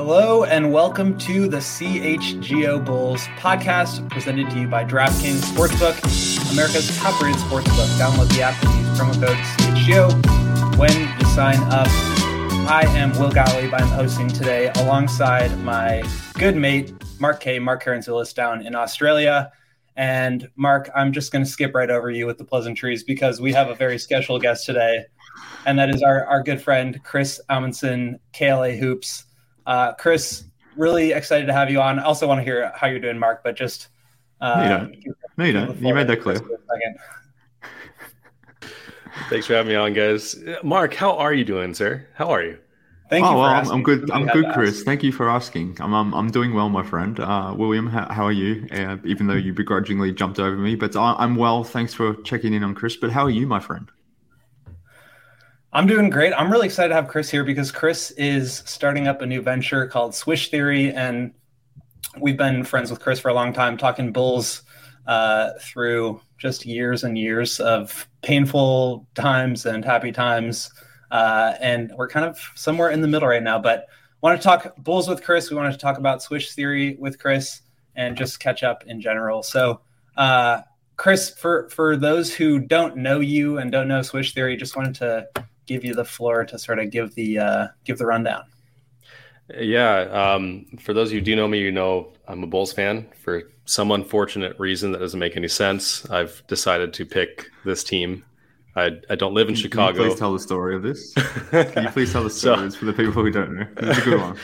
Hello and welcome to the CHGO Bulls podcast presented to you by DraftKings Sportsbook, America's top-rated sportsbook. Download the app and use promo code CHGO when you sign up. I am Will Gottlieb. I'm hosting today alongside my good mate Mark K. Mark Karantzoulis down in Australia. And Mark, I'm just going to skip right over you with the pleasantries because we have a very special guest today, and that is our, our good friend Chris Amundsen, KLA Hoops. Uh, Chris, really excited to have you on. I also want to hear how you're doing, Mark, but just. Uh, no, you don't. No, you don't. You made that clear. Thanks for having me on, guys. Mark, how are you doing, sir? How are you? Thank you. Oh, well, I'm, I'm good. I'm good, Chris. Thank you for asking. I'm, I'm, I'm doing well, my friend. Uh, William, how, how, are you? Uh, even though you begrudgingly jumped over me, but I, I'm well. Thanks for checking in on Chris. But how are you, my friend? I'm doing great. I'm really excited to have Chris here because Chris is starting up a new venture called Swish Theory, and we've been friends with Chris for a long time, talking Bulls uh, through just years and years of painful times and happy times, uh, and we're kind of somewhere in the middle right now. But want to talk Bulls with Chris. We wanted to talk about Swish Theory with Chris, and just catch up in general. So. Uh, Chris, for for those who don't know you and don't know Swish Theory, just wanted to give you the floor to sort of give the uh, give the rundown. Yeah, um, for those of you who do know me, you know I'm a Bulls fan. For some unfortunate reason that doesn't make any sense, I've decided to pick this team. I, I don't live in Can Chicago. please tell the story of this. Can you please tell the story so, for the people who don't know? It's a good one.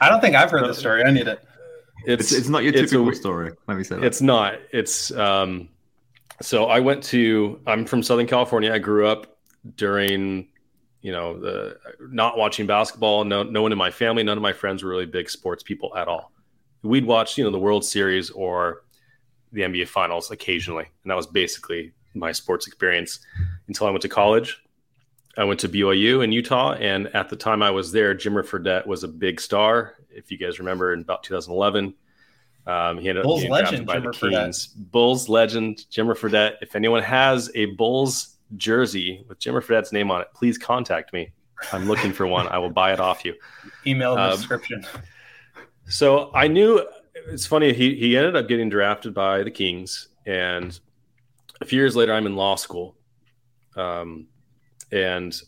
I don't think I've heard the story. I need it. It's, it's, it's not your typical a, story. Let me say that. It's not. It's um. So I went to. I'm from Southern California. I grew up during you know, the not watching basketball. No, no one in my family, none of my friends were really big sports people at all. We'd watch, you know, the World Series or the NBA Finals occasionally, and that was basically my sports experience until I went to college. I went to BYU in Utah, and at the time I was there, Jimmer Fredette was a big star. If you guys remember, in about 2011, um, he ended Bulls up legend, by Jimmer the Kings. Fredette. Bulls legend Jimmer Fredette. If anyone has a Bulls jersey with Jimmer Fredette's name on it, please contact me. I'm looking for one. I will buy it off you. Email the um, description. So I knew it's funny. He he ended up getting drafted by the Kings, and a few years later, I'm in law school, um, and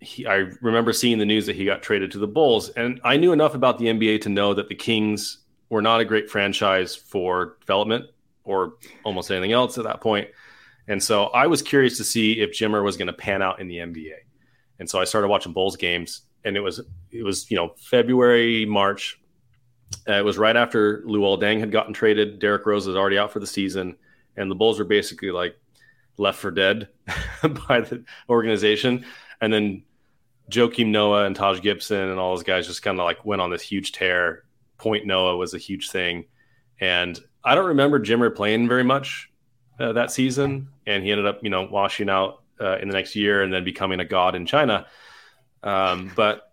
he, I remember seeing the news that he got traded to the Bulls, and I knew enough about the NBA to know that the Kings were not a great franchise for development or almost anything else at that point. And so I was curious to see if Jimmer was going to pan out in the NBA. And so I started watching Bulls games, and it was it was you know February March. Uh, it was right after Luol Deng had gotten traded. Derrick Rose was already out for the season, and the Bulls were basically like left for dead by the organization. And then Joakim Noah and Taj Gibson and all those guys just kind of like went on this huge tear. Point Noah was a huge thing, and I don't remember Jimmer playing very much uh, that season, and he ended up, you know, washing out uh, in the next year and then becoming a god in China. Um, but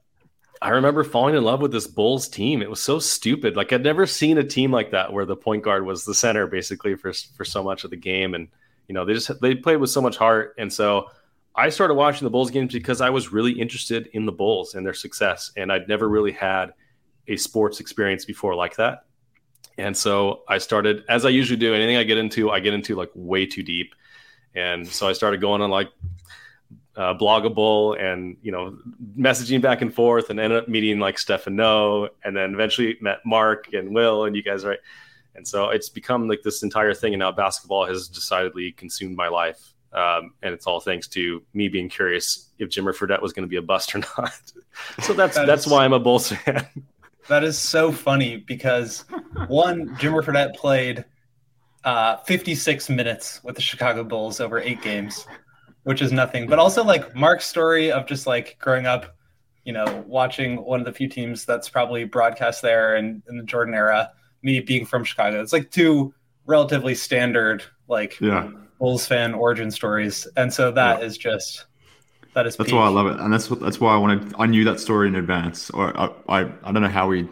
I remember falling in love with this Bulls team. It was so stupid. Like I'd never seen a team like that where the point guard was the center basically for for so much of the game, and you know they just they played with so much heart. And so I started watching the Bulls games because I was really interested in the Bulls and their success, and I'd never really had a sports experience before like that. And so I started, as I usually do, anything I get into, I get into like way too deep. And so I started going on like uh, Blog a Bull and you know messaging back and forth, and ended up meeting like Stephen Noh, and then eventually met Mark and Will, and you guys right. And so it's become like this entire thing, and now basketball has decidedly consumed my life. Um, and it's all thanks to me being curious if Jimmer Fredette was going to be a bust or not. so that's that that's is... why I'm a Bulls fan. That is so funny because one, Jimmer Fredette played uh, 56 minutes with the Chicago Bulls over eight games, which is nothing. But also like Mark's story of just like growing up, you know, watching one of the few teams that's probably broadcast there and in the Jordan era, me being from Chicago. It's like two relatively standard like yeah. Bulls fan origin stories. And so that yeah. is just that is. That's peak. why I love it, and that's what that's why I wanted. I knew that story in advance, or I I, I don't know how we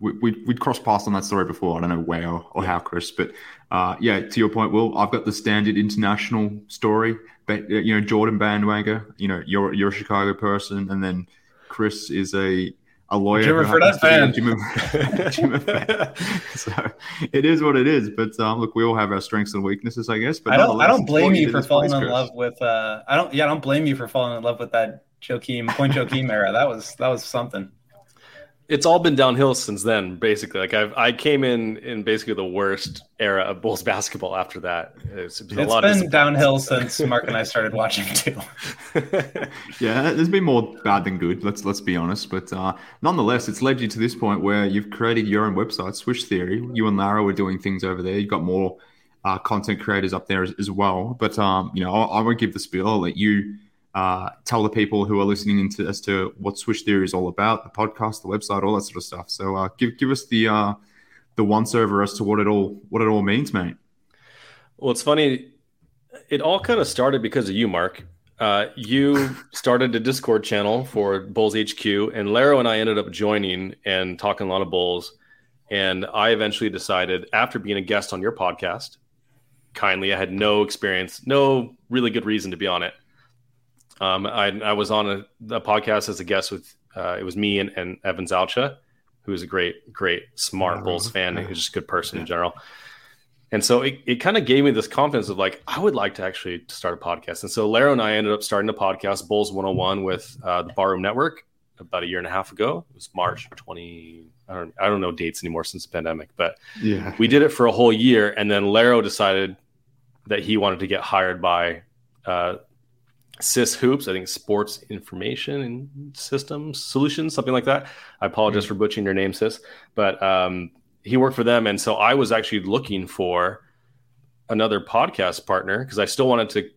we we'd, we'd crossed paths on that story before. I don't know where or, or how, Chris, but uh, yeah, to your point, Will, I've got the standard international story. But you know, Jordan bandwagon. You know, you're you're a Chicago person, and then Chris is a a lawyer. Jimmer Fredette happens to be fan. Jimmer- Jimmer fan. so it is what it is. But um, look, we all have our strengths and weaknesses, I guess. But I don't. I don't blame you for falling in Chris. love with. Uh, I don't. Yeah, I don't blame you for falling in love with that Joakim Point Joakim era. That was that was something. It's all been downhill since then basically like I've, i came in in basically the worst era of bulls basketball after that it's, been a It's lot of been downhill since Mark and I started watching too. Yeah, there's been more bad than good. Let's let's be honest. But uh, nonetheless, it's led you to this point where you've created your own website, Swish Theory. You and Lara were doing things over there. You've got more uh, content creators up there as, as well. But um, you know, I, I won't give the spiel. I'll let you uh, tell the people who are listening into as to what Swish Theory is all about, the podcast, the website, all that sort of stuff. So uh, give give us the uh, the once over as to what it all what it all means, mate. well it's funny it all kind of started because of you mark uh, you started a discord channel for bulls hq and laro and i ended up joining and talking a lot of bulls and i eventually decided after being a guest on your podcast kindly i had no experience no really good reason to be on it um, I, I was on a, a podcast as a guest with uh, it was me and, and Evan Zalcha, who is a great, great, smart Yeah, Bulls fan. yeah. He's just a good person in general. And so it, it kind of gave me this confidence of like, I would like to actually start a podcast. And so Laro and I ended up starting a podcast, Bulls 101, with uh, the Barroom Network about a year and a half ago. It was March 20. I don't, I don't know dates anymore since the pandemic, but Yeah, we did it for a whole year. And then Laro decided that he wanted to get hired by uh, Sys Hoops, I think Sports Information and Systems Solutions, something like that. I apologize for butchering your name, Sis, but um, he worked for them, and so I was actually looking for another podcast partner because I still wanted to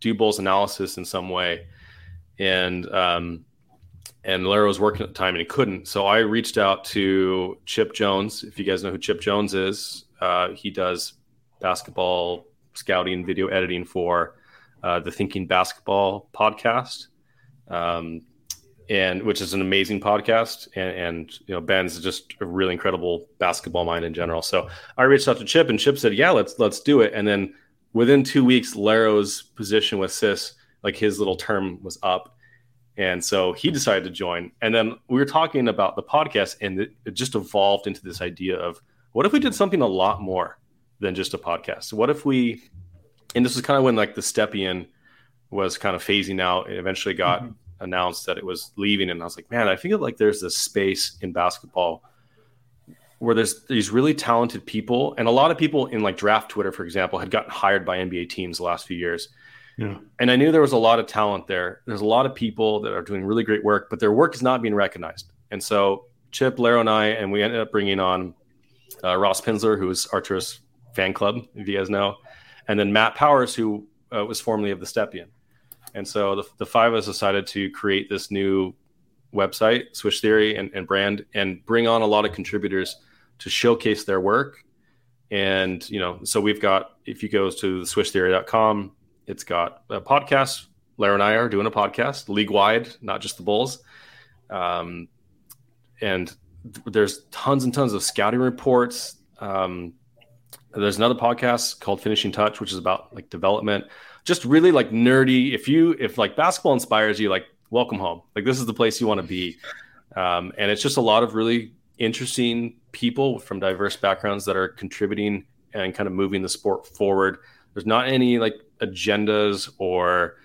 do Bulls analysis in some way, and um, and Lara was working at the time and he couldn't, so I reached out to Chip Jones. If you guys know who Chip Jones is, uh, he does basketball scouting, video editing for uh, the Thinking Basketball podcast, um, and which is an amazing podcast. And, and you know, Ben's just a really incredible basketball mind in general. So I reached out to Chip, and Chip said, "Yeah, let's let's do it." And then within two weeks, Laro's position with Sis, like his little term was up. And so he decided to join. And then we were talking about the podcast, and it just evolved into this idea of what if we did something a lot more than just a podcast? What if we and this was kind of when like the Stepien was kind of phasing out. It eventually got Mhm. announced that it was leaving, and I was like, man, I feel like there's this space in basketball where there's these really talented people, and a lot of people in like draft Twitter, for example, had gotten hired by NBA teams the last few years. yeah, And I knew there was a lot of talent there. There's a lot of people that are doing really great work, but their work is not being recognized. And so Chip, Laro, and I, and we ended up bringing on uh, Ross Pinsler, who is Arturus fan club, if you guys know, and then Matt Powers, who uh, was formerly of the Stepien. And so the, the five of us decided to create this new website, Swish Theory, and, and brand, and bring on a lot of contributors to showcase their work. And, you know, so we've got, if you go to the swishtheory.com, it's got a podcast. Lara and I are doing a podcast league wide, not just the Bulls. Um, and th- there's tons and tons of scouting reports. Um, there's another podcast called Finishing Touch, which is about like development, just really like nerdy. If you if like basketball inspires you, like welcome home. Like this is the place you want to be. Um, and it's just a lot of really interesting people from diverse backgrounds that are contributing and kind of moving the sport forward. There's not any like agendas or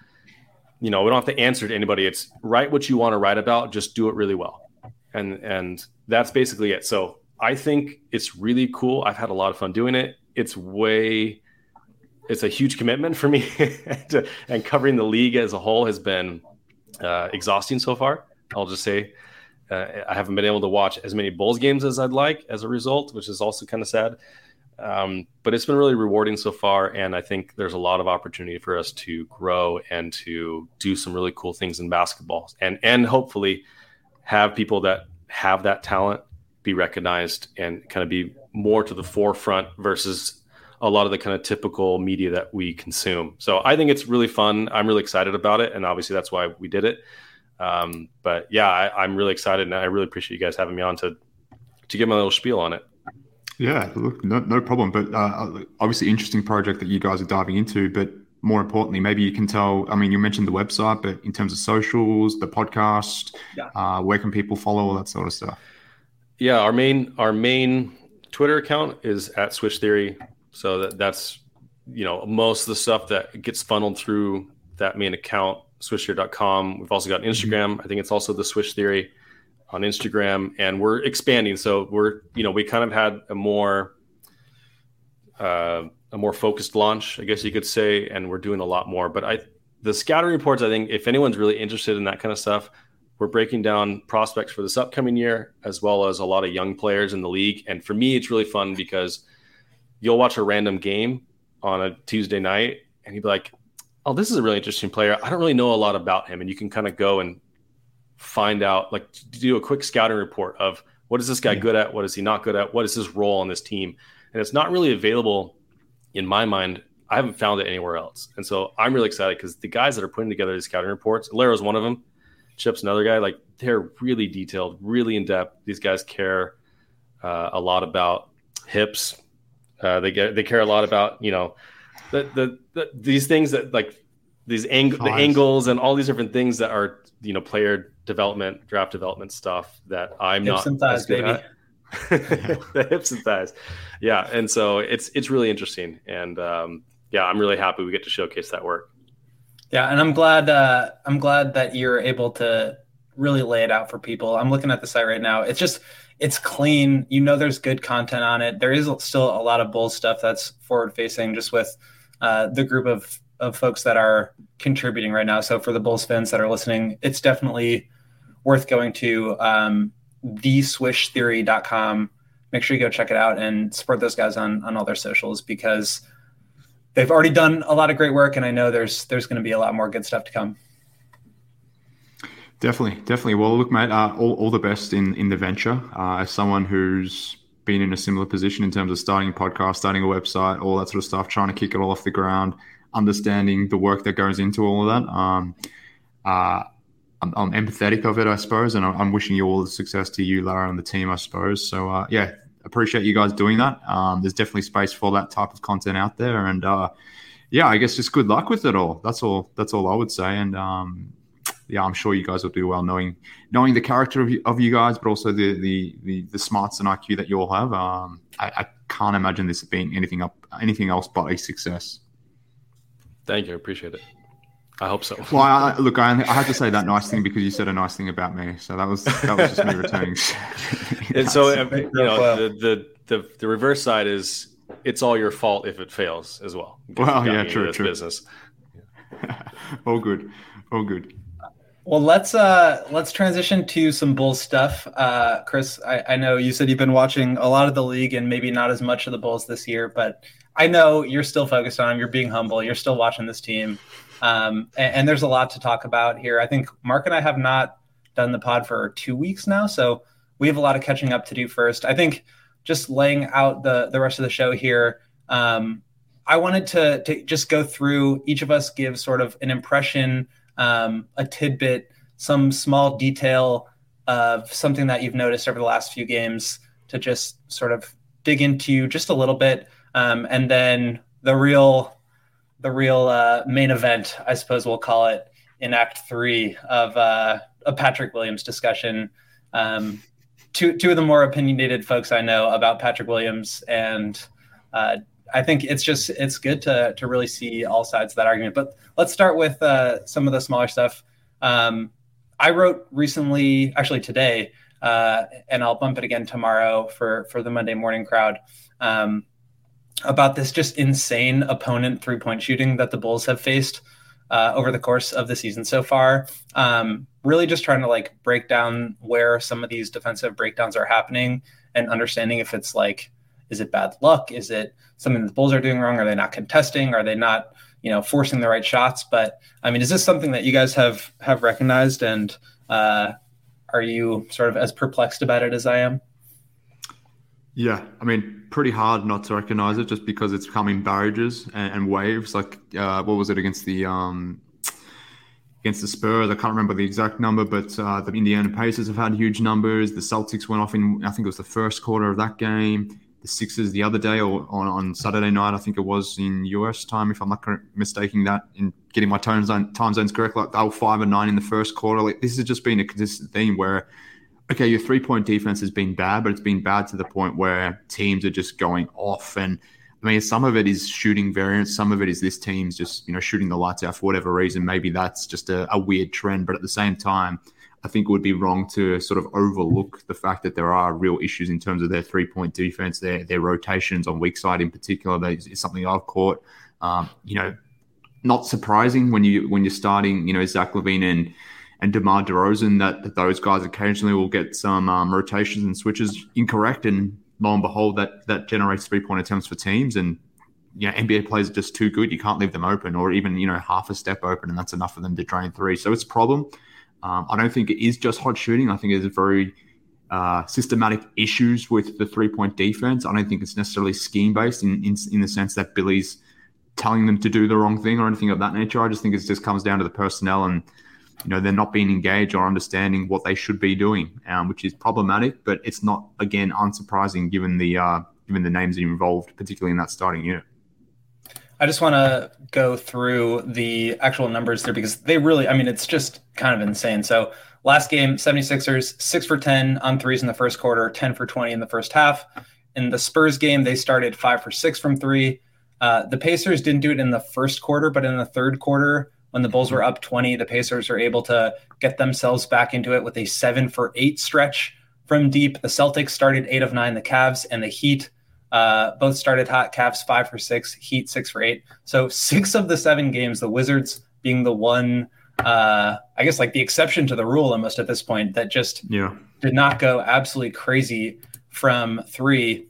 you know we don't have to answer to anybody. It's write what you want to write about. Just do it really well, and and that's basically it. So I think it's really cool. I've had a lot of fun doing it. It's way, it's a huge commitment for me, to, and covering the league as a whole has been uh, exhausting so far. I'll just say uh, I haven't been able to watch as many Bulls games as I'd like as a result, which is also kind of sad. Um, but it's been really rewarding so far, and I think there's a lot of opportunity for us to grow and to do some really cool things in basketball, and and hopefully have people that have that talent be recognized and kind of be more to the forefront versus a lot of the kind of typical media that we consume. So I think it's really fun. I'm really excited about it, and obviously that's why we did it. Um, but yeah, I, I'm really excited, and I really appreciate you guys having me on to to give my little spiel on it. Yeah, look, no, no problem. But uh, obviously, interesting project that you guys are diving into. But more importantly, maybe you can tell. I mean, you mentioned the website, but in terms of socials, the podcast, yeah. uh, where can people follow all that sort of stuff? Yeah, our main our main Twitter account is at Swish Theory. So that, that's you know most of the stuff that gets funneled through that main account, swishtheory.com. We've also got mm-hmm. Instagram. I think it's also the Swish Theory on Instagram, and we're expanding. So we're you know we kind of had a more uh, a more focused launch, I guess you could say, and we're doing a lot more. But I the scouting reports, I think, if anyone's really interested in that kind of stuff, we're breaking down prospects for this upcoming year, as well as a lot of young players in the league. And for me, it's really fun because you'll watch a random game on a Tuesday night and you'd be like, oh, this is a really interesting player. I don't really know a lot about him. And you can kind of go and find out, like, do a quick scouting report of what is this guy yeah. good at? What is he not good at? What is his role on this team? And it's not really available in my mind. I haven't found it anywhere else. And so I'm really excited because the guys that are putting together these scouting reports, is one of them Chip's another guy. Like they're really detailed, really in depth. These guys care uh, a lot about hips. Uh, they get they care a lot about you know the, the, the these things that like these ang- the angles and all these different things that are you know player development, draft development stuff that I'm hips not and thighs, baby. the hips and thighs, yeah. And so it's it's really interesting, and um, yeah, I'm really happy we get to showcase that work. Yeah, and I'm glad uh, I'm glad that you're able to really lay it out for people. I'm looking at the site right now. It's just it's clean. You know, there's good content on it. There is still a lot of bull stuff that's forward facing, just with uh, the group of of folks that are contributing right now. So for the Bulls fans that are listening, it's definitely worth going to um, theswishtheory.com. Make sure you go check it out and support those guys on on all their socials because they've already done a lot of great work, and I know there's there's going to be a lot more good stuff to come. Definitely, definitely. Well, look, mate, uh, all, all the best in in the venture. Uh, as someone who's been in a similar position in terms of starting a podcast, starting a website, all that sort of stuff, trying to kick it all off the ground, understanding the work that goes into all of that. Um, uh, I'm, I'm, empathetic of it, I suppose, and I'm, I'm, wishing you all the success to you, Lara, and the team, I suppose. So, uh, yeah, appreciate you guys doing that. Um, there's definitely space for that type of content out there, and uh, yeah, I guess just good luck with it all. That's all. That's all I would say. And um, yeah, I'm sure you guys will do well, knowing knowing the character of you, of you guys, but also the, the the the, smarts and IQ that you all have. Um, I, I can't imagine this being anything up anything else but a success. Thank you. I appreciate it. I hope so. Well, I, look, I, I had to say that nice thing because you said a nice thing about me, so that was that was just me returning. and so, you know, the, the the the reverse side is it's all your fault if it fails as well. Well, yeah, true, true. Business. all good, all good. Well, let's uh let's transition to some Bulls stuff. Uh, Chris, I, I know you said you've been watching a lot of the league and maybe not as much of the Bulls this year, but I know you're still focused on them. You're being humble. You're still watching this team. Um, and, and, there's a lot to talk about here. I think Mark and I have not done the pod for two weeks now, so we have a lot of catching up to do first. I think just laying out the the rest of the show here. Um, I wanted to to just go through each of us give sort of an impression, um, a tidbit, some small detail of something that you've noticed over the last few games to just sort of dig into just a little bit, um, and then the real the real uh, main event, I suppose we'll call it, in Act Three of uh, a Patrick Williams discussion. Um, two two of the more opinionated folks I know about Patrick Williams, and uh, I think it's just it's good to to really see all sides of that argument. But let's start with uh, some of the smaller stuff. Um, I wrote recently, actually today, uh, and I'll bump it again tomorrow for for the Monday morning crowd. Um, about this just insane opponent three point shooting that the Bulls have faced uh, over the course of the season so far. Um, really just trying to like break down where some of these defensive breakdowns are happening and understanding if it's like, is it bad luck? Is it something the Bulls are doing wrong? Are they not contesting? Are they not, you know, forcing the right shots? But I mean, is this something that you guys have have recognized and uh, are you sort of as perplexed about it as I am? Yeah, I mean, pretty hard not to recognize it just because it's coming barrages and, and waves. Like, uh, what was it against the um, against the Spurs? I can't remember the exact number, but uh, the Indiana Pacers have had huge numbers. The Celtics went off in, I think it was the first quarter of that game. the Sixers the other day or on, on Saturday night. I think it was in US time, if I'm not mistaking that in getting my time zone time zones correct. Like they were five and nine in the first quarter. Like this has just been a consistent theme where okay, your three point defense has been bad, but it's been bad to the point where teams are just going off. And I mean, some of it is shooting variance, some of it is this team's just you know shooting the lights out for whatever reason. Maybe that's just a, a weird trend, but at the same time I think it would be wrong to sort of overlook the fact that there are real issues in terms of their three point defense, their their rotations on weak side in particular. That is, something I've caught. Um, you know, not surprising when you when you're starting, you know, Zach LaVine and and DeMar DeRozan that, that those guys occasionally will get some um, rotations and switches incorrect, and lo and behold, that that generates three point attempts for teams. And you know, NBA players are just too good. You can't leave them open, or even you know half a step open, and that's enough for them to drain three. So it's a problem. Um, I don't think it is just hot shooting. I think there's very uh, systematic issues with the three point defense. I don't think it's necessarily scheme based in, in, in the sense that Billy's telling them to do the wrong thing or anything of that nature. I just think it just comes down to the personnel and you know they're not being engaged or understanding what they should be doing, um, which is problematic. But it's not again unsurprising given the uh, given the names involved, particularly in that starting unit. I just want to go through the actual numbers there because they really, I mean, it's just kind of insane. So last game, 76ers, six for 10 on threes in the first quarter, 10 for 20 in the first half. In the Spurs game, they started five for six from three. Uh, the Pacers didn't do it in the first quarter, but in the third quarter, when the Bulls were up 20, the Pacers are able to get themselves back into it with a seven for eight stretch from deep. The Celtics started eight of nine, the Cavs and the Heat uh, both started hot. Cavs five for six, Heat six for eight. So six of the seven games, the Wizards being the one, uh, I guess like the exception to the rule almost at this point that just yeah. did not go absolutely crazy from three.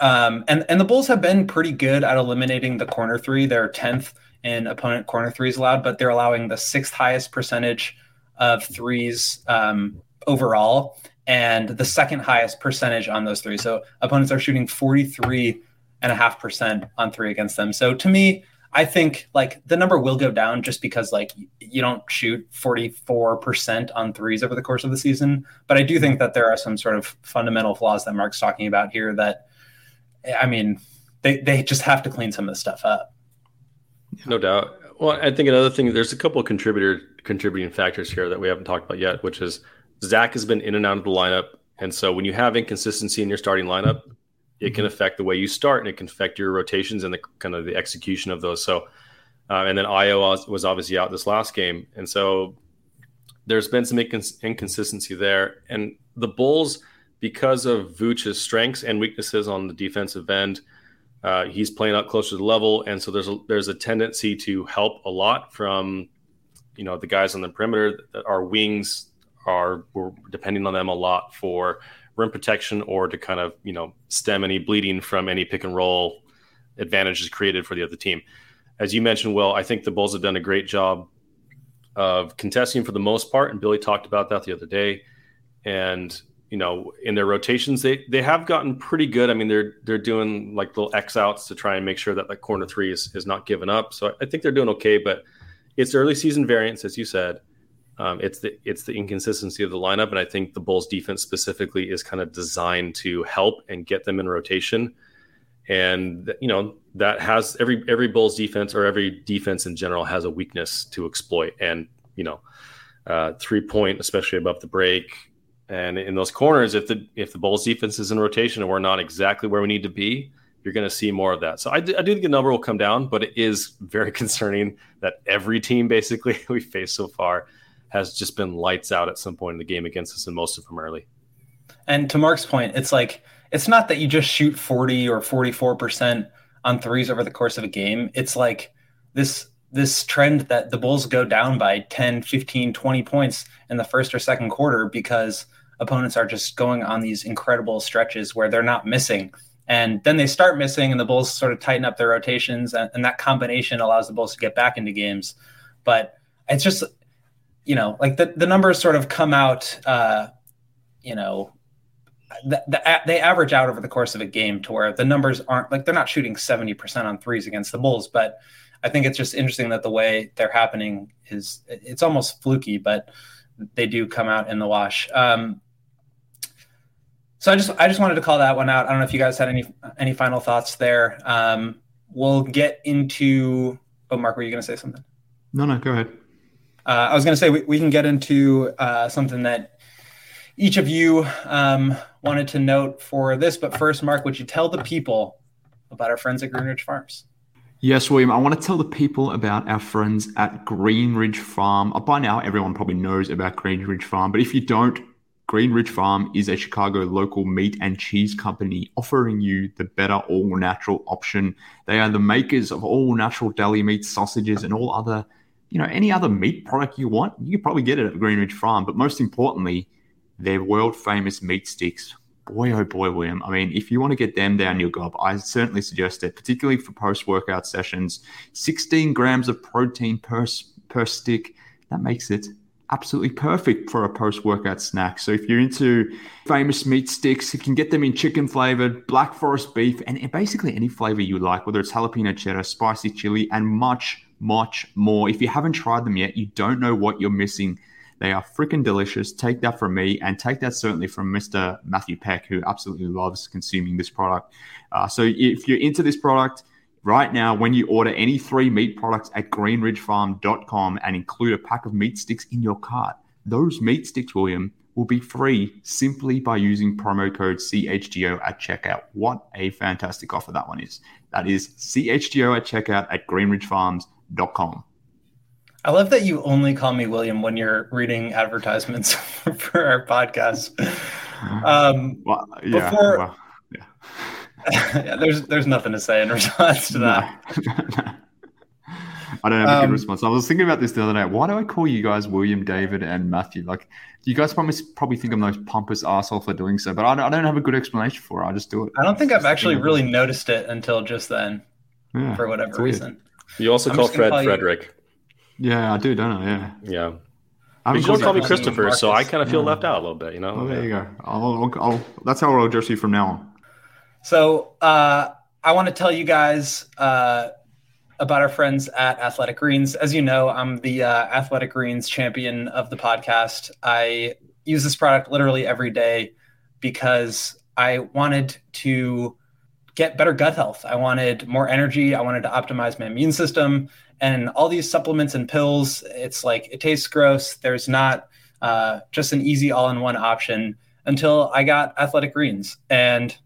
Um, and and the Bulls have been pretty good at eliminating the corner three. They're tenth in opponent corner threes allowed, but they're allowing the sixth highest percentage of threes um, overall and the second highest percentage on those three. So opponents are shooting 43 and a half percent on three against them. So to me, I think like the number will go down just because like you don't shoot 44% on threes over the course of the season. But I do think that there are some sort of fundamental flaws that Mark's talking about here that I mean, they, they just have to clean some of this stuff up. No doubt. Well, I think another thing, there's a couple of contributor contributing factors here that we haven't talked about yet, which is Zach has been in and out of the lineup. And so when you have inconsistency in your starting lineup, it can mm-hmm. affect the way you start and it can affect your rotations and the kind of the execution of those. So, uh, and then Ayo was obviously out this last game. And so there's been some incons- inconsistency there. And the Bulls, because of Vooch's strengths and weaknesses on the defensive end, uh, he's playing up closer to the level. And so there's a, there's a tendency to help a lot from, you know, the guys on the perimeter are wings are we're depending on them a lot for rim protection or to kind of you know stem any bleeding from any pick and roll advantages created for the other team. As you mentioned, Will, I think the Bulls have done a great job of contesting for the most part, and Billy talked about that the other day. And you know, in their rotations, they they have gotten pretty good. I mean, they're they're doing like little X outs to try and make sure that the corner three is is not given up. So I think they're doing okay, but it's early season variance, as you said. Um, it's the it's the inconsistency of the lineup, and I think the Bulls defense specifically is kind of designed to help and get them in rotation. And you know that has every every Bulls defense or every defense in general has a weakness to exploit. And you know, uh, three point, especially above the break, and in those corners, if the if the Bulls defense is in rotation and we're not exactly where we need to be, you're going to see more of that. So I do, I do think the number will come down, but it is very concerning that every team basically we face so far has just been lights out at some point in the game against us, and most of them early. And to Mark's point, it's like it's not that you just shoot 40 or 44 percent on threes over the course of a game. It's like this this trend that the Bulls go down by 10, 15, 20 points in the first or second quarter because opponents are just going on these incredible stretches where they're not missing. And then they start missing, and the Bulls sort of tighten up their rotations, and, and that combination allows the Bulls to get back into games. But it's just you know, like the, the numbers sort of come out, uh, you know, the, the, they average out over the course of a game to where the numbers aren't like they're not shooting 70% on threes against the Bulls. But I think it's just interesting that the way they're happening is it's almost fluky, but they do come out in the wash. Um, so I just I just wanted to call that one out. I don't know if you guys had any any final thoughts there. Um, we'll get into. Oh, Mark, were you going to say something? No, no, go ahead. Uh, I was going to say we, we can get into uh, something that each of you um, wanted to note for this, but first, Mark, would you tell the people about our friends at Greenridge Farms? Yes, William. I want to tell the people about our friends at Greenridge Farm. Uh, by now, everyone probably knows about Greenridge Farm, but if you don't, Greenridge Farm is a Chicago local meat and cheese company offering you the better all natural option. They are the makers of all natural deli meat, sausages, and all other, you know, any other meat product you want. You can probably get it at Greenridge Farm. But most importantly, their world famous meat sticks. Boy, oh boy, William. I mean, if you want to get them down your gob, I certainly suggest it, particularly for post workout sessions. 16 grams of protein per, per stick. That makes it absolutely perfect for a post workout snack. So if you're into famous meat sticks, you can get them in chicken flavored, black forest beef, and basically any flavor you like, whether it's jalapeno cheddar, spicy chili, and much, much more. If you haven't tried them yet, you don't know what you're missing. They are freaking delicious. Take that from me, and take that certainly from Mr. Matthew Peck, who absolutely loves consuming this product. Uh, so if you're into this product, right now when you order any three meat products at greenridgefarm.com and include a pack of meat sticks in your cart. Those meat sticks, William, will be free simply by using promo code CHGO at checkout. What a fantastic offer that one is. That is CHGO at checkout at greenridgefarms.com. I love that you only call me William when you're reading advertisements for our podcast. Um, well, yeah, before, well, yeah. yeah, there's there's nothing to say in response to that. I don't have a good um, response. I was thinking about this the other day. Why do I call you guys William, David, and Matthew? Like, you guys probably probably think I'm the most pompous asshole for doing so, but I don't, I don't have a good explanation for it. I just do it. I don't think I've actually really noticed it until just then, yeah, for whatever reason. You also I'm call Fred call Frederick. You... Yeah, I do, don't I? Yeah. Yeah. I you don't call me Christopher, so I kind of feel left out a little bit. You know. Well, there you go. I'll, I'll, I'll, that's how I'll address you from now on. So uh, I want to tell you guys uh, about our friends at Athletic Greens. As you know, I'm the uh, Athletic Greens champion of the podcast. I use this product literally every day because I wanted to get better gut health. I wanted more energy. I wanted to optimize my immune system. And all these supplements and pills, it's like it tastes gross. There's not uh, just an easy all in one option until I got Athletic Greens. And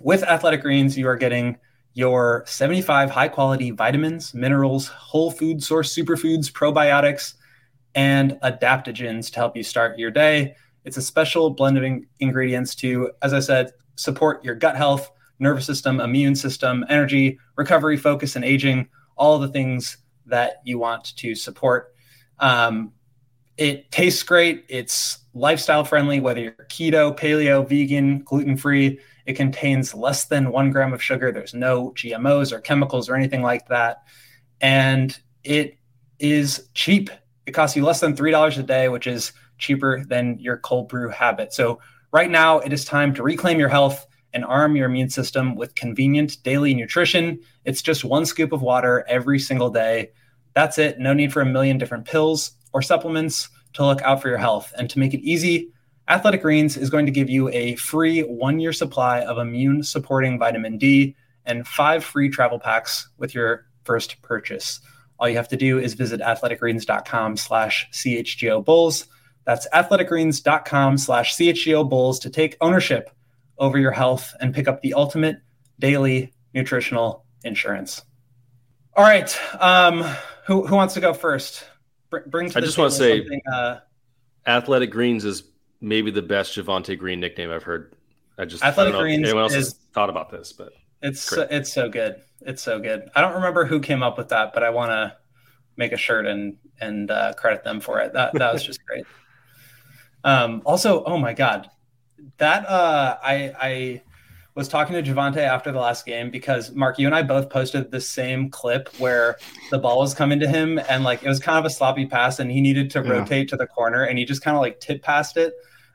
with Athletic Greens, you are getting your 75 high quality vitamins, minerals, whole food source superfoods, probiotics, and adaptogens to help you start your day. It's a special blend of in- ingredients to, as I said, support your gut health, nervous system, immune system, energy, recovery, focus, and aging, all the things that you want to support. Um, it tastes great. It's lifestyle friendly, whether you're keto, paleo, vegan, gluten free. It contains less than one gram of sugar. There's no GMOs or chemicals or anything like that. And it is cheap. It costs you less than $3 a day, which is cheaper than your cold brew habit. So, right now, it is time to reclaim your health and arm your immune system with convenient daily nutrition. It's just one scoop of water every single day. That's it. No need for a million different pills or supplements to look out for your health. And to make it easy, Athletic Greens is going to give you a free one year supply of immune supporting vitamin D and five free travel packs with your first purchase. All you have to do is visit athleticgreens.com slash CHGO Bulls. That's athleticgreens.com slash CHGO Bulls to take ownership over your health and pick up the ultimate daily nutritional insurance. All right. Um, who, who wants to go first? bring to I just want to say uh, Athletic Greens is maybe the best Javonte Green nickname I've heard. I just Athletic I Greens. anyone else is, has thought about this, but it's so, it's so good. It's so good. I don't remember who came up with that, but I want to make a shirt and and uh, credit them for it. That that was just great. Um, also, oh my god, that uh, I I was talking to Javonte after the last game because Mark, you and I both posted the same clip where the ball was coming to him and like it was kind of a sloppy pass and he needed to yeah. rotate to the corner and he just kind of like tip past it.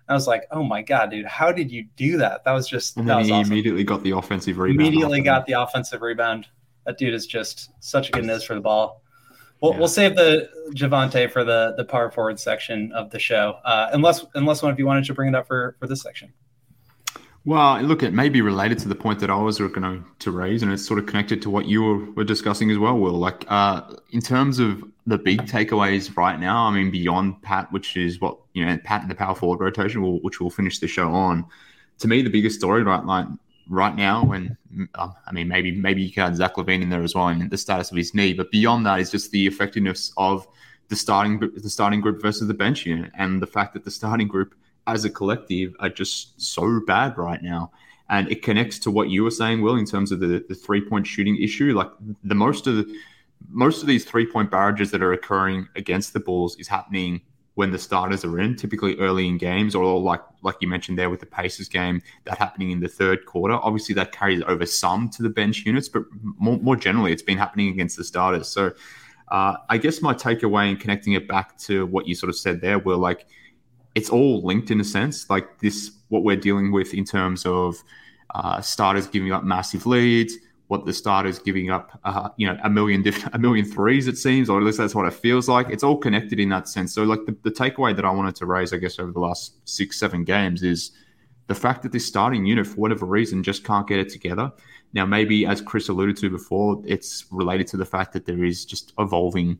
I was like, oh my god, dude, how did you do that? That was just. And then he awesome. immediately got the offensive rebound. Immediately got the offensive rebound. That dude is just such a good nose for the ball. We'll, yeah. we'll save the Javonte for the the power forward section of the show, uh, unless unless one of you wanted to bring it up for for this section. Well, look, it may be related to the point that I was going to raise, and it's sort of connected to what you were, discussing as well, Will. Like, uh, in terms of the big takeaways right now, I mean, beyond Pat, which is what, you know, Pat and the power forward rotation, which we'll finish the show on, to me, the biggest story right, like, right now, and uh, I mean, maybe maybe you can add Zach LaVine in there as well, and the status of his knee, but beyond that is just the effectiveness of the starting the starting group versus the bench unit, and the fact that the starting group as a collective are just so bad right now. And it connects to what you were saying, Will, in terms of the, the three point shooting issue. Like the most of the most of these three point barrages that are occurring against the Bulls is happening when the starters are in, typically early in games, or like like you mentioned there with the Pacers game, that happening in the third quarter. Obviously, that carries over some to the bench units, but more, more generally, it's been happening against the starters. So, uh, I guess my takeaway in connecting it back to what you sort of said there, were like it's all linked in a sense. Like this, what we're dealing with in terms of uh, starters giving up massive leads, what the starters giving up, uh, you know, a million diff- a million threes it seems, or at least that's what it feels like. It's all connected in that sense. So, like the, the takeaway that I wanted to raise, I guess, over the last six seven games is the fact that this starting unit, for whatever reason, just can't get it together. Now, maybe as Chris alluded to before, it's related to the fact that there is just evolving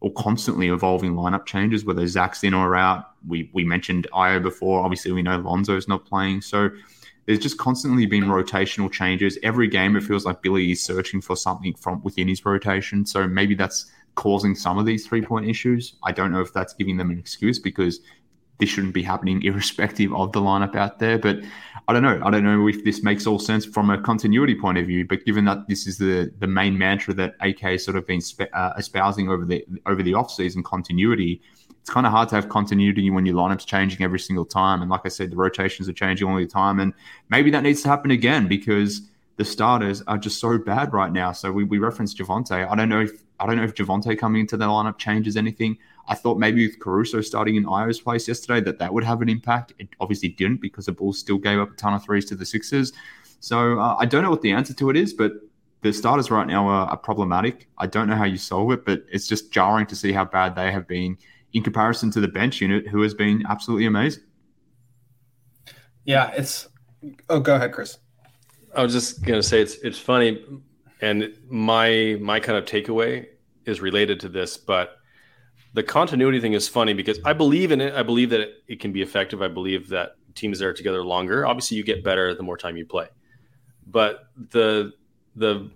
or constantly evolving lineup changes, whether Zach's in or out. We we mentioned Ayo before. Obviously, we know Lonzo's not playing. So there's just constantly been rotational changes. Every game, it feels like Billy is searching for something from within his rotation. So maybe that's causing some of these three point issues. I don't know if that's giving them an excuse because this shouldn't be happening irrespective of the lineup out there. But I don't know. I don't know if this makes all sense from a continuity point of view. But given that this is the the main mantra that AK sort of been spe- uh, espousing over the over the off season continuity, it's kind of hard to have continuity when your lineup's changing every single time. And like I said, the rotations are changing all the time. And maybe that needs to happen again because the starters are just so bad right now. So we, we referenced Javonte. I don't know if I don't know if Javonte coming into the lineup changes anything. I thought maybe with Caruso starting in Ayo's place yesterday that that would have an impact. It obviously didn't because the Bulls still gave up a ton of threes to the Sixers. So uh, I don't know what the answer to it is, but the starters right now are, are, problematic. I don't know how you solve it, but it's just jarring to see how bad they have been in comparison to the bench unit, who has been absolutely amazing. Yeah, it's. Oh, go ahead, Chris. I was just gonna say it's it's funny, and my my kind of takeaway is related to this, but the continuity thing is funny because I believe in it. I believe that it, it, can be effective. I believe that teams that are together longer, obviously, you get better the more time you play. But the the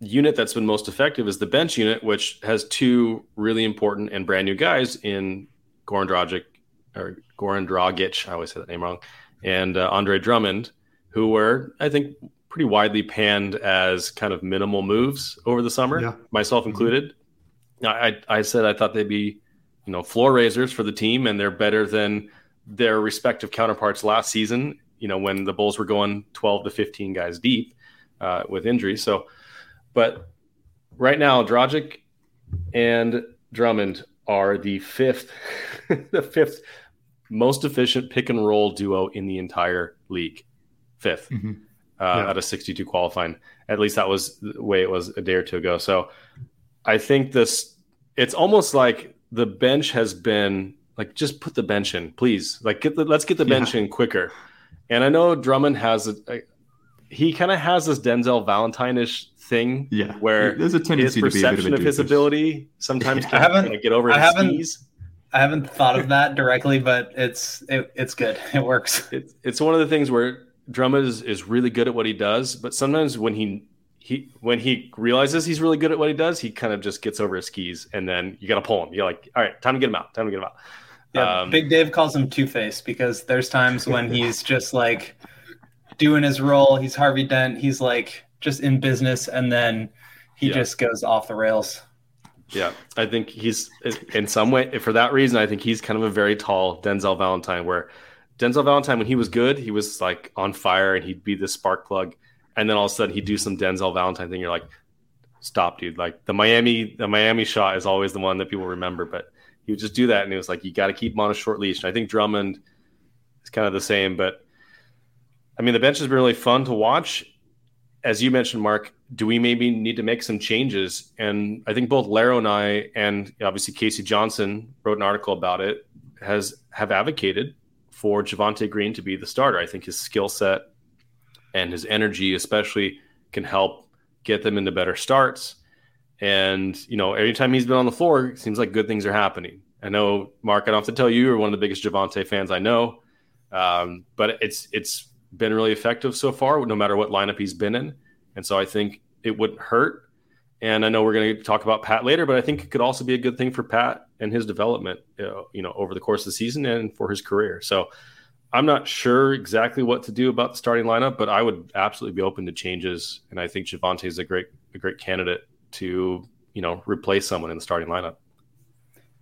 unit that's been most effective is the bench unit, which has two really important and brand new guys in Goran Dragic or Goran Dragic. I always say that name wrong, and uh, Andre Drummond, who were I think pretty widely panned as kind of minimal moves over the summer, yeah. myself mm-hmm. included. I, I said I thought they'd be, you know, floor raisers for the team, and they're better than their respective counterparts last season. You know, when the Bulls were going 12 to 15 guys deep uh, with injuries. So, but right now, Dragic and Drummond are the fifth, the fifth most efficient pick and roll duo in the entire league. 5th mm-hmm. Uh, yeah. out of 62 qualifying. At least that was the way it was a day or two ago. So I think this it's almost like the bench has been like just put the bench in, please. Like get the let's get the bench yeah. in quicker. And I know Drummond has a, a he kind of has this Denzel Valentine-ish thing, yeah. Where there's a tendency his perception of, of his ability sometimes yeah. can I haven't, get over. I haven't, skis. I haven't thought of that directly, but it's it, it's good. It works. It's it's one of the things where Drummond is, is really good at what he does, but sometimes when he he when he realizes he's really good at what he does, he kind of just gets over his skis, and then you got to pull him. You're like, all right, time to get him out. Time to get him out. Yeah, um, Big Dave calls him Two Face because there's times when he's just like doing his role. He's Harvey Dent. He's like just in business, and then he yeah. just goes off the rails. Yeah, I think he's in some way for that reason. I think he's kind of a very tall Denzel Valentine. Where Denzel Valentine, when he was good, he was like on fire, and he'd be the spark plug and then all of a sudden he'd do some Denzel Valentine thing. You're like, stop, dude. Like the Miami, the Miami shot is always the one that people remember, but he would just do that, and it was like you got to keep him on a short leash. And I think Drummond is kind of the same, but I mean the bench has been really fun to watch. As you mentioned, Mark, do we maybe need to make some changes? And I think both Laro and I, and obviously Casey Johnson wrote an article about it, has have advocated for Javonte Green to be the starter. I think his skill set and his energy, especially, can help get them into better starts. And you know, anytime he's been on the floor, it seems like good things are happening. I know, Mark. I don't have to tell you, you're one of the biggest Javonte fans I know, um, but it's it's been really effective so far, no matter what lineup he's been in. And so I think it wouldn't hurt. And I know we're going to talk about Pat later, but I think it could also be a good thing for Pat and his development, uh, you know, over the course of the season and for his career. So I'm not sure exactly what to do about the starting lineup, but I would absolutely be open to changes. And I think Javonte is a great, a great candidate to, you know, replace someone in the starting lineup.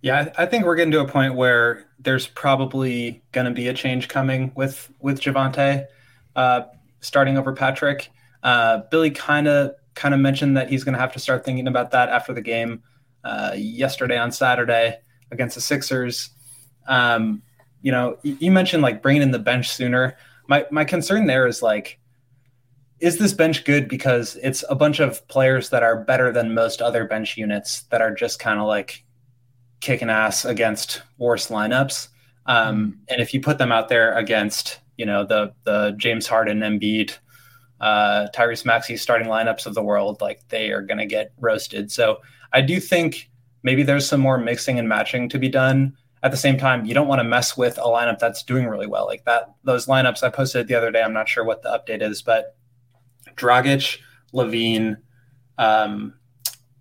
Yeah, I think we're getting to a point where there's probably going to be a change coming with with Javonte uh, starting over Patrick. Uh, Billy kind of kind of mentioned that he's going to have to start thinking about that after the game uh, yesterday on Saturday against the Sixers. Um, you know, you mentioned like bringing in the bench sooner. My my concern there is like, is this bench good because it's a bunch of players that are better than most other bench units that are just kind of like kicking ass against worse lineups. Um, and if you put them out there against, you know, the the James Harden, Embiid, uh, Tyrese Maxey starting lineups of the world, like they are going to get roasted. So I do think maybe there's some more mixing and matching to be done at the same time, you don't want to mess with a lineup that's doing really well. Like that, those lineups I posted the other day, I'm not sure what the update is, but Dragic, LaVine, um,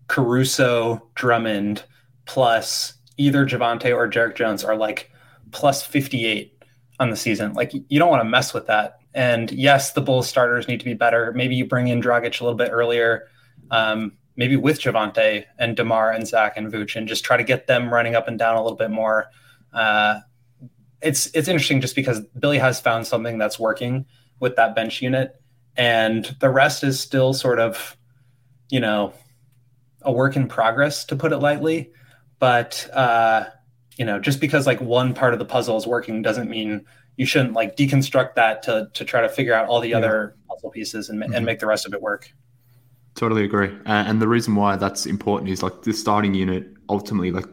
Caruso, Drummond, plus either Javonte or Derrick Jones are like plus 58 on the season. Like you don't want to mess with that. And yes, the Bulls starters need to be better. Maybe you bring in Dragic a little bit earlier. Um, maybe with Javonte and Demar and Zach and Vooch and just try to get them running up and down a little bit more. Uh, it's it's interesting just because Billy has found something that's working with that bench unit, and the rest is still sort of, you know, a work in progress to put it lightly. But uh, you know, just because like one part of the puzzle is working doesn't mean you shouldn't like deconstruct that to to try to figure out all the yeah. other puzzle pieces and, mm-hmm. and make the rest of it work. Totally agree. Uh, and the reason why that's important is like the starting unit ultimately, like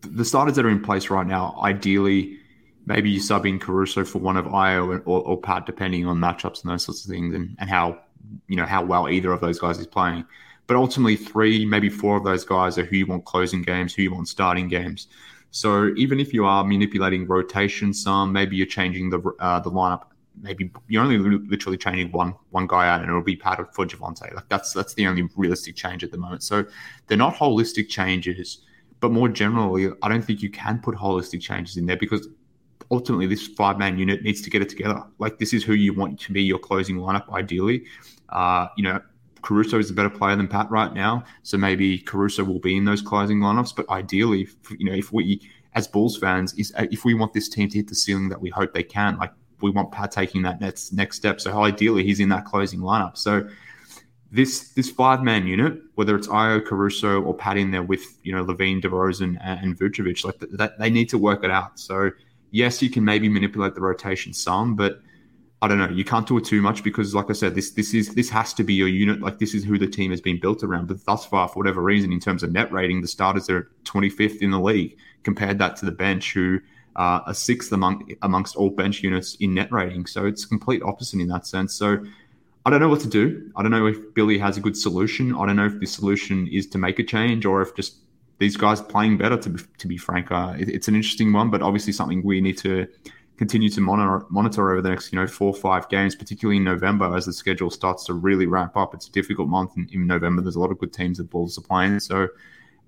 the starters that are in place right now, ideally, maybe you sub in Caruso for one of Ayo or, or, Pat, depending on matchups and those sorts of things, and, and how you know how well either of those guys is playing. But ultimately, three, maybe four of those guys are who you want closing games, who you want starting games. So even if you are manipulating rotation some, maybe you're changing the uh, the lineup maybe you're only literally changing one one guy out, and it'll be part of for Javonte. Like that's that's the only realistic change at the moment. So they're not holistic changes, but more generally, I don't think you can put holistic changes in there because ultimately this five man unit needs to get it together. Like this is who you want to be your closing lineup, ideally. Uh, you know, Caruso is a better player than Pat right now, so maybe Caruso will be in those closing lineups. But ideally, you know, if we as Bulls fans, is if we want this team to hit the ceiling that we hope they can, like we want Pat taking that next next step. So ideally, he's in that closing lineup. So this this five man unit, whether it's Ayo, Caruso, or Pat in there with you know LaVine, DeRozan, and, and Vucevic, like that, they need to work it out. So yes, you can maybe manipulate the rotation some, but I don't know. You can't do it too much because, like I said, this this is this has to be your unit. Like this is who the team has been built around. But thus far, for whatever reason, in terms of net rating, the starters are 25th in the league. Compared that to the bench, who uh, a sixth among amongst all bench units in net rating. So it's complete opposite in that sense. So I don't know what to do. I don't know if Billy has a good solution. I don't know if the solution is to make a change or if just these guys playing better. To be, to be frank, uh, it, it's an interesting one, but obviously something we need to continue to monitor monitor over the next you know four or five games, particularly in November as the schedule starts to really ramp up. It's a difficult month in, in November. There's a lot of good teams that Bulls are playing, so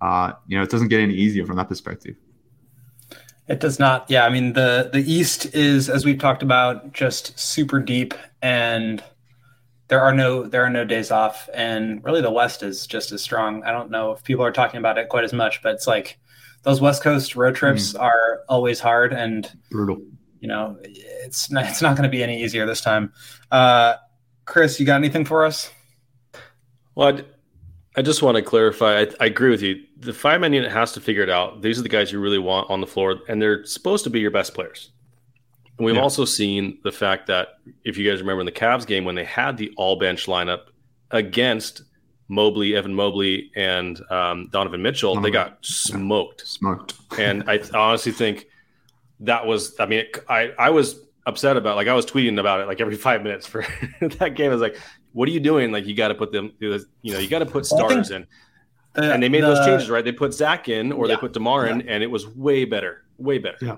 uh, you know it doesn't get any easier from that perspective. It does not. Yeah, I mean the the East is, as we've talked about, just super deep, and there are no there are no days off, and really the West is just as strong. I don't know if people are talking about it quite as much, but it's like those West Coast road trips mm. are always hard and brutal. You know, it's not, it's not going to be any easier this time. Uh, Chris, you got anything for us? Well, I'd, I just want to clarify. I, I, agree with you. The five man unit has to figure it out. These are the guys you really want on the floor, and they're supposed to be your best players. And we've yeah. also seen the fact that if you guys remember in the Cavs game when they had the all bench lineup against Mobley, Evan Mobley, and um, Donovan Mitchell, they got smoked. Smoked. and I honestly think that was. I mean, it, I I was upset about. Like I was tweeting about it like every five minutes for that game. I was like, "What are you doing? Like you got to put them, you know, you got to put starters in." The, and they made the, those changes, right? They put Zach in, or yeah, they put Demar in, yeah. and it was way better, way better. Yeah,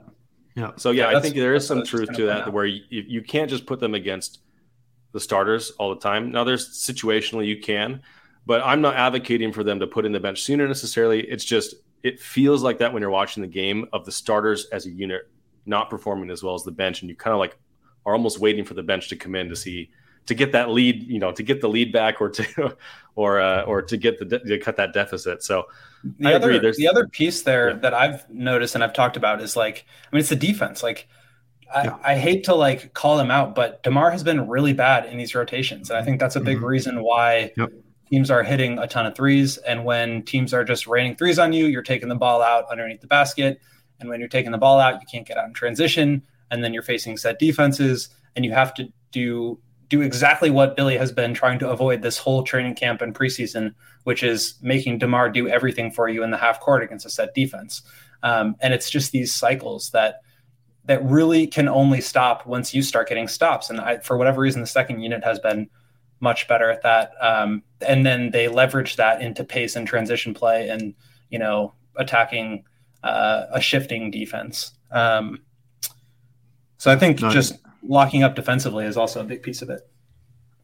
yeah. So yeah, yeah I think there is some truth to that, where you, you can't just put them against the starters all the time. Now, there's situationally you can, but I'm not advocating for them to put in the bench sooner necessarily. It's just it feels like that when you're watching the game of the starters as a unit not performing as well as the bench, and you kind of like are almost waiting for the bench to come in to see to get that lead, you know, to get the lead back or to or uh, or to get the to cut that deficit. So the I other, agree. There's the other piece there yeah. that I've noticed and I've talked about is like I mean it's the defense. Like I, yeah. I, hate to like call them out, but Demar has been really bad in these rotations, and I think that's a big mm-hmm. reason why yep. teams are hitting a ton of threes. And when teams are just raining threes on you, you're taking the ball out underneath the basket, and when you're taking the ball out, you can't get out in transition, and then you're facing set defenses, and you have to do do exactly what Billy has been trying to avoid this whole training camp and preseason, which is making Demar do everything for you in the half court against a set defense. Um, and it's just these cycles that that really can only stop once you start getting stops. And I, for whatever reason, the second unit has been much better at that. Um, and then they leverage that into pace and transition play, and you know, attacking uh, a shifting defense. Um, so I think just locking up defensively is also a big piece of it.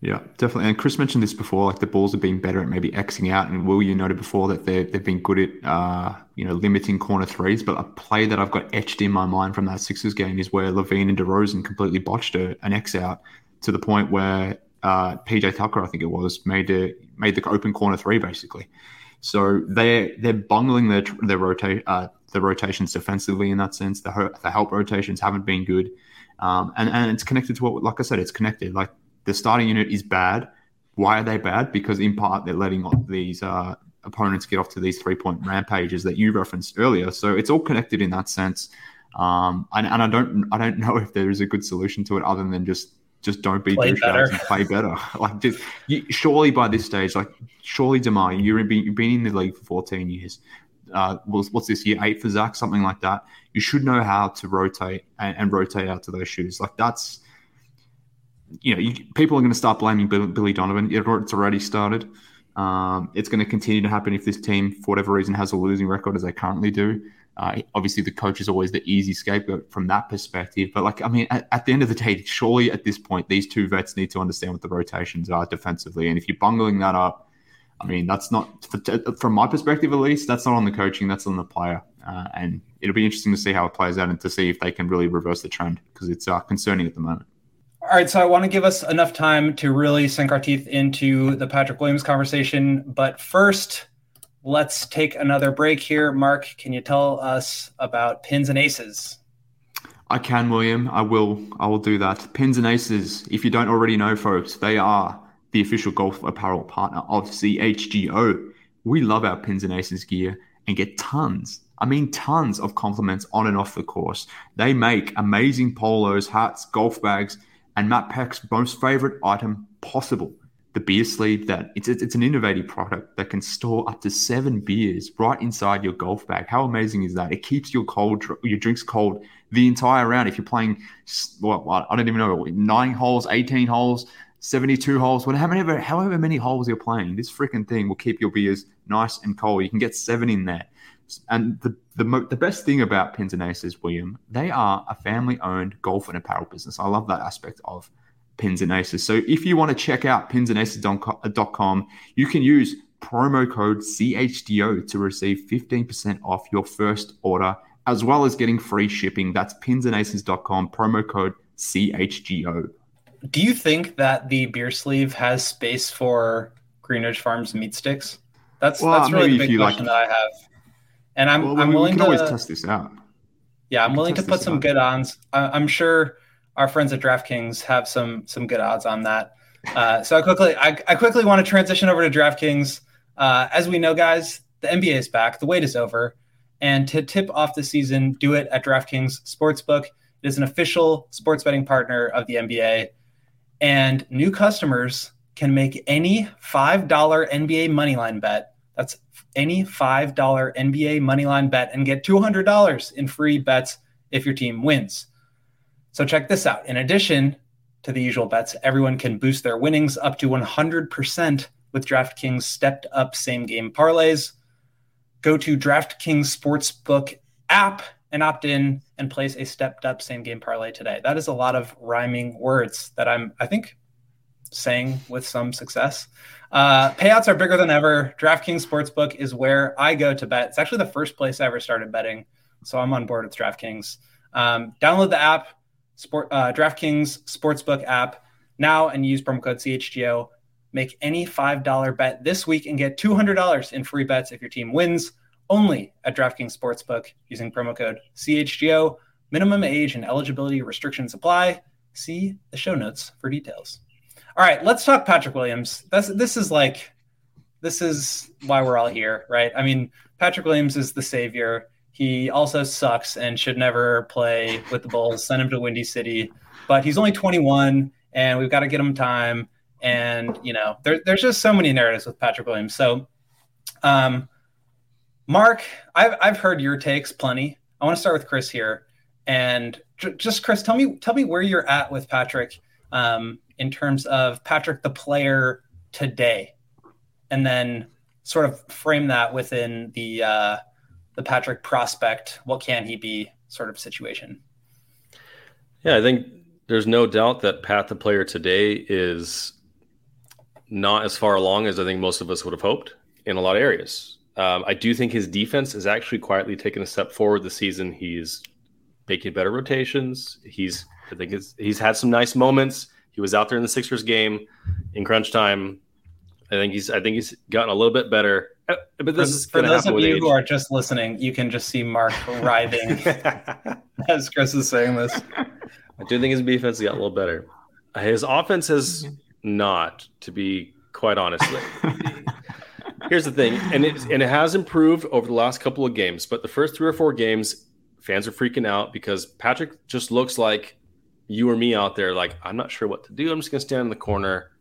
Yeah, definitely. And Chris mentioned this before, like the Bulls have been better at maybe Xing out. And Will, you noted before that they've, been good at, uh, you know, limiting corner threes. But a play that I've got etched in my mind from that Sixers game is where LaVine and DeRozan completely botched a, an X out to the point where uh, PJ Tucker, I think it was, made the made the open corner three basically. So they're they're bungling their their rotate uh, the rotations defensively in that sense. The, the help rotations haven't been good. Um, and, and it's connected to what, like I said, it's connected. Like the starting unit is bad. Why are they bad? Because in part they're letting these uh, opponents get off to these three point rampages that you referenced earlier. So it's all connected in that sense. Um, and, and I don't I don't know if there is a good solution to it other than just just don't be douchebags and play better. like just you, surely by this stage, like surely Demar, you've been you've been in the league for 14 years uh, what's this year eight for Zach, something like that. You should know how to rotate and, and rotate out to those shoes. Like that's, you know, you, people are going to start blaming Billy Donovan. It's already started. Um, it's going to continue to happen if this team, for whatever reason, has a losing record as they currently do. Uh, obviously, the coach is always the easy scapegoat from that perspective. But like, I mean, at, at, the end of the day, surely at this point, these two vets need to understand what the rotations are defensively. And if you're bungling that up, I mean, that's not from my perspective, at least. That's not on the coaching. That's on the player, uh, and it'll be interesting to see how it plays out and to see if they can really reverse the trend because it's uh, concerning at the moment. All right, so I want to give us enough time to really sink our teeth into the Patrick Williams conversation, but first, let's take another break here. Mark, can you tell us about pins and aces? I can, William. I will. I will do that. Pins and aces. If you don't already know, folks, they are the official golf apparel partner of CHGO. We love our pins and aces gear and get tons, I mean tons of compliments on and off the course. They make amazing polos, hats, golf bags, and Matt Peck's most favorite item possible, the beer sleeve that it's, it's an innovative product that can store up to seven beers right inside your golf bag. How amazing is that? It keeps your cold your drinks cold the entire round. If you're playing, well, I don't even know, nine holes, 18 holes, 72 holes, whatever, however many holes you're playing, this freaking thing will keep your beers nice and cold. You can get seven in there. And the the, mo- the best thing about Pins and Aces, William, they are a family owned golf and apparel business. I love that aspect of Pins and Aces. So if you want to check out pinsandaces.com, you can use promo code CHGO to receive 15% off your first order, as well as getting free shipping. That's pinsandaces.com, promo code CHGO do you think that the beer sleeve has space for Greenridge Farms meat sticks? That's well, that's really the big question like... that I have. And I'm well, I'm we, willing to always test this out. Yeah, I'm willing to put some out. good odds. I'm sure our friends at DraftKings have some some good odds on that. Uh, so I quickly I, I, quickly want to transition over to DraftKings. Uh, as we know, guys, the NBA is back. The wait is over. And to tip off the season, do it at DraftKings Sportsbook. It is an official sports betting partner of the NBA and new customers can make any $5 NBA moneyline bet. That's any $5 NBA moneyline bet and get $200 in free bets if your team wins. So check this out. In addition to the usual bets, everyone can boost their winnings up to 100% with DraftKings stepped up same game parlays. Go to DraftKings Sportsbook app and opt in and place a stepped up same game parlay today. That is a lot of rhyming words that I'm, I think, saying with some success. Uh, payouts are bigger than ever. DraftKings Sportsbook is where I go to bet. It's actually the first place I ever started betting. So I'm on board with DraftKings. Um, download the app, Sport, uh, DraftKings Sportsbook app now and use promo code CHGO. Make any $5 bet this week and get $200 in free bets if your team wins only at DraftKings Sportsbook using promo code CHGO. Minimum age and eligibility restrictions apply. See the show notes for details. All right, let's talk Patrick Williams. That's this is like this is why we're all here, right? I mean, Patrick Williams is the savior. He also sucks and should never play with the Bulls. Send him to Windy City. But he's only 21, and we've got to get him time. And you know, there, there's just so many narratives with Patrick Williams. So, um, Mark, I've I've heard your takes plenty. I want to start with Chris here, and j- just Chris, tell me tell me where you're at with Patrick um, in terms of Patrick the player today, and then sort of frame that within the uh, the Patrick prospect. What can he be? Sort of situation. Yeah, I think there's no doubt that Pat the player today is not as far along as I think most of us would have hoped in a lot of areas. Um, I do think his defense has actually quietly taken a step forward this season. He's making better rotations. He's I think he's had some nice moments. He was out there in the Sixers game in crunch time. I think he's I think he's gotten a little bit better. Uh, but this for, is for those of you age. who are just listening, you can just see Mark writhing as Chris is saying this. I do think his defense got a little better. His offense has not, to be quite honest. Here's the thing, and it and it has improved over the last couple of games, but the first three or four games, fans are freaking out because Patrick just looks like you or me out there. Like I'm not sure what to do. I'm just gonna stand in the corner,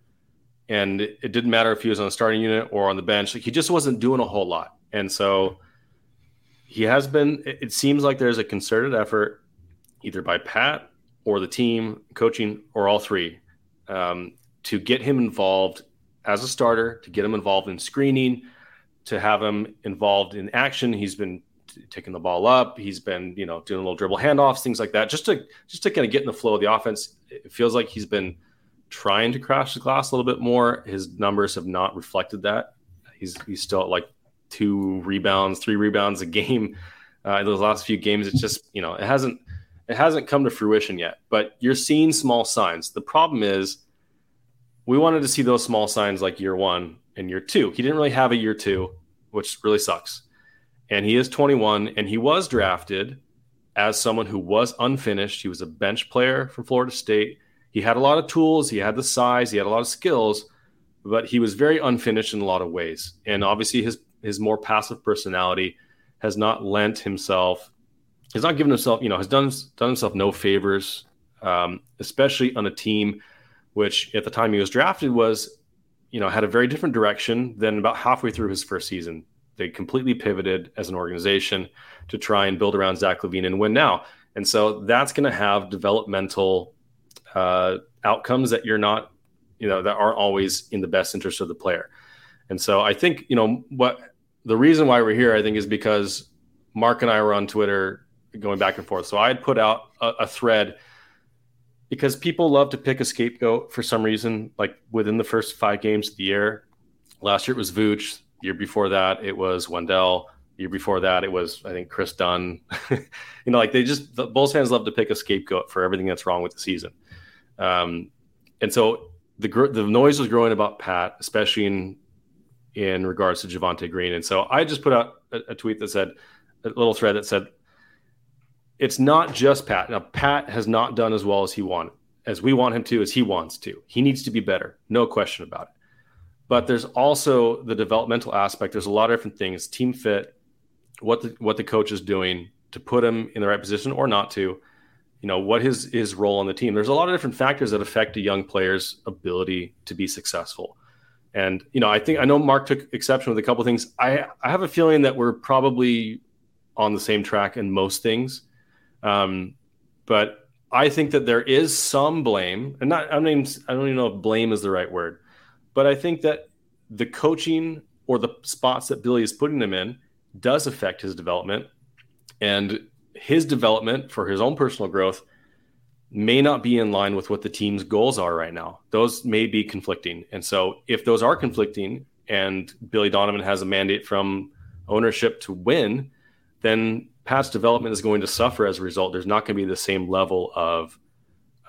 and it, it didn't matter if he was on the starting unit or on the bench. Like he just wasn't doing a whole lot, and so he has been. It, seems like there's a concerted effort, either by Pat or the team, coaching, or all three, um, to get him involved as a starter, to get him involved in screening, to have him involved in action. He's been t- taking the ball up. He's been, you know, doing a little dribble handoffs, things like that, just to just to kind of get in the flow of the offense. It feels like he's been trying to crash the glass a little bit more. His numbers have not reflected that. He's he's still at like two rebounds, three rebounds a game. Uh, in those last few games, it's just you know it hasn't it hasn't come to fruition yet. But you're seeing small signs. The problem is we wanted to see those small signs like year one and year two. He didn't really have a year two, which really sucks. And he is 21 and he was drafted as someone who was unfinished. He was a bench player from Florida State. He had a lot of tools, he had the size, he had a lot of skills, but he was very unfinished in a lot of ways. And obviously his his more passive personality has not lent himself he's not given himself, you know, has done done himself no favors, um, especially on a team which at the time he was drafted was, you know, had a very different direction than about halfway through his first season. They completely pivoted as an organization to try and build around Zach LaVine and win now. And so that's going to have developmental uh, outcomes that you're not, you know, that aren't always in the best interest of the player. And so I think, you know, what the reason why we're here, I think, is because Mark and I were on Twitter going back and forth. So I had put out a, a thread because people love to pick a scapegoat for some reason, like within the first five games of the year. Last year it was Vooch. Year before that it was Wendell. Year before that it was I think Kris Dunn. you know, like they just the Bulls fans love to pick a scapegoat for everything that's wrong with the season. Um, and so the the noise was growing about Pat, especially in in regards to Javonte Green. And so I just put out a, a tweet that said a little thread that said it's not just Pat. Now, Pat has not done as well as he wanted, as we want him to, as he wants to. He needs to be better, no question about it. But there's also the developmental aspect. There's a lot of different things, team fit, what the what the coach is doing to put him in the right position or not to. You know what his his role on the team. There's a lot of different factors that affect a young player's ability to be successful. And you know, I think I know Mark took exception with a couple things. I I have a feeling that we're probably on the same track in most things um, but I think that there is some blame, and not I mean I don't even know if blame is the right word, but I think that the coaching or the spots that Billy is putting him in does affect his development, and his development for his own personal growth may not be in line with what the team's goals are right now. Those may be conflicting, and so if those are conflicting, and Billy Donovan has a mandate from ownership to win, then Pat's development is going to suffer as a result. There's not going to be the same level of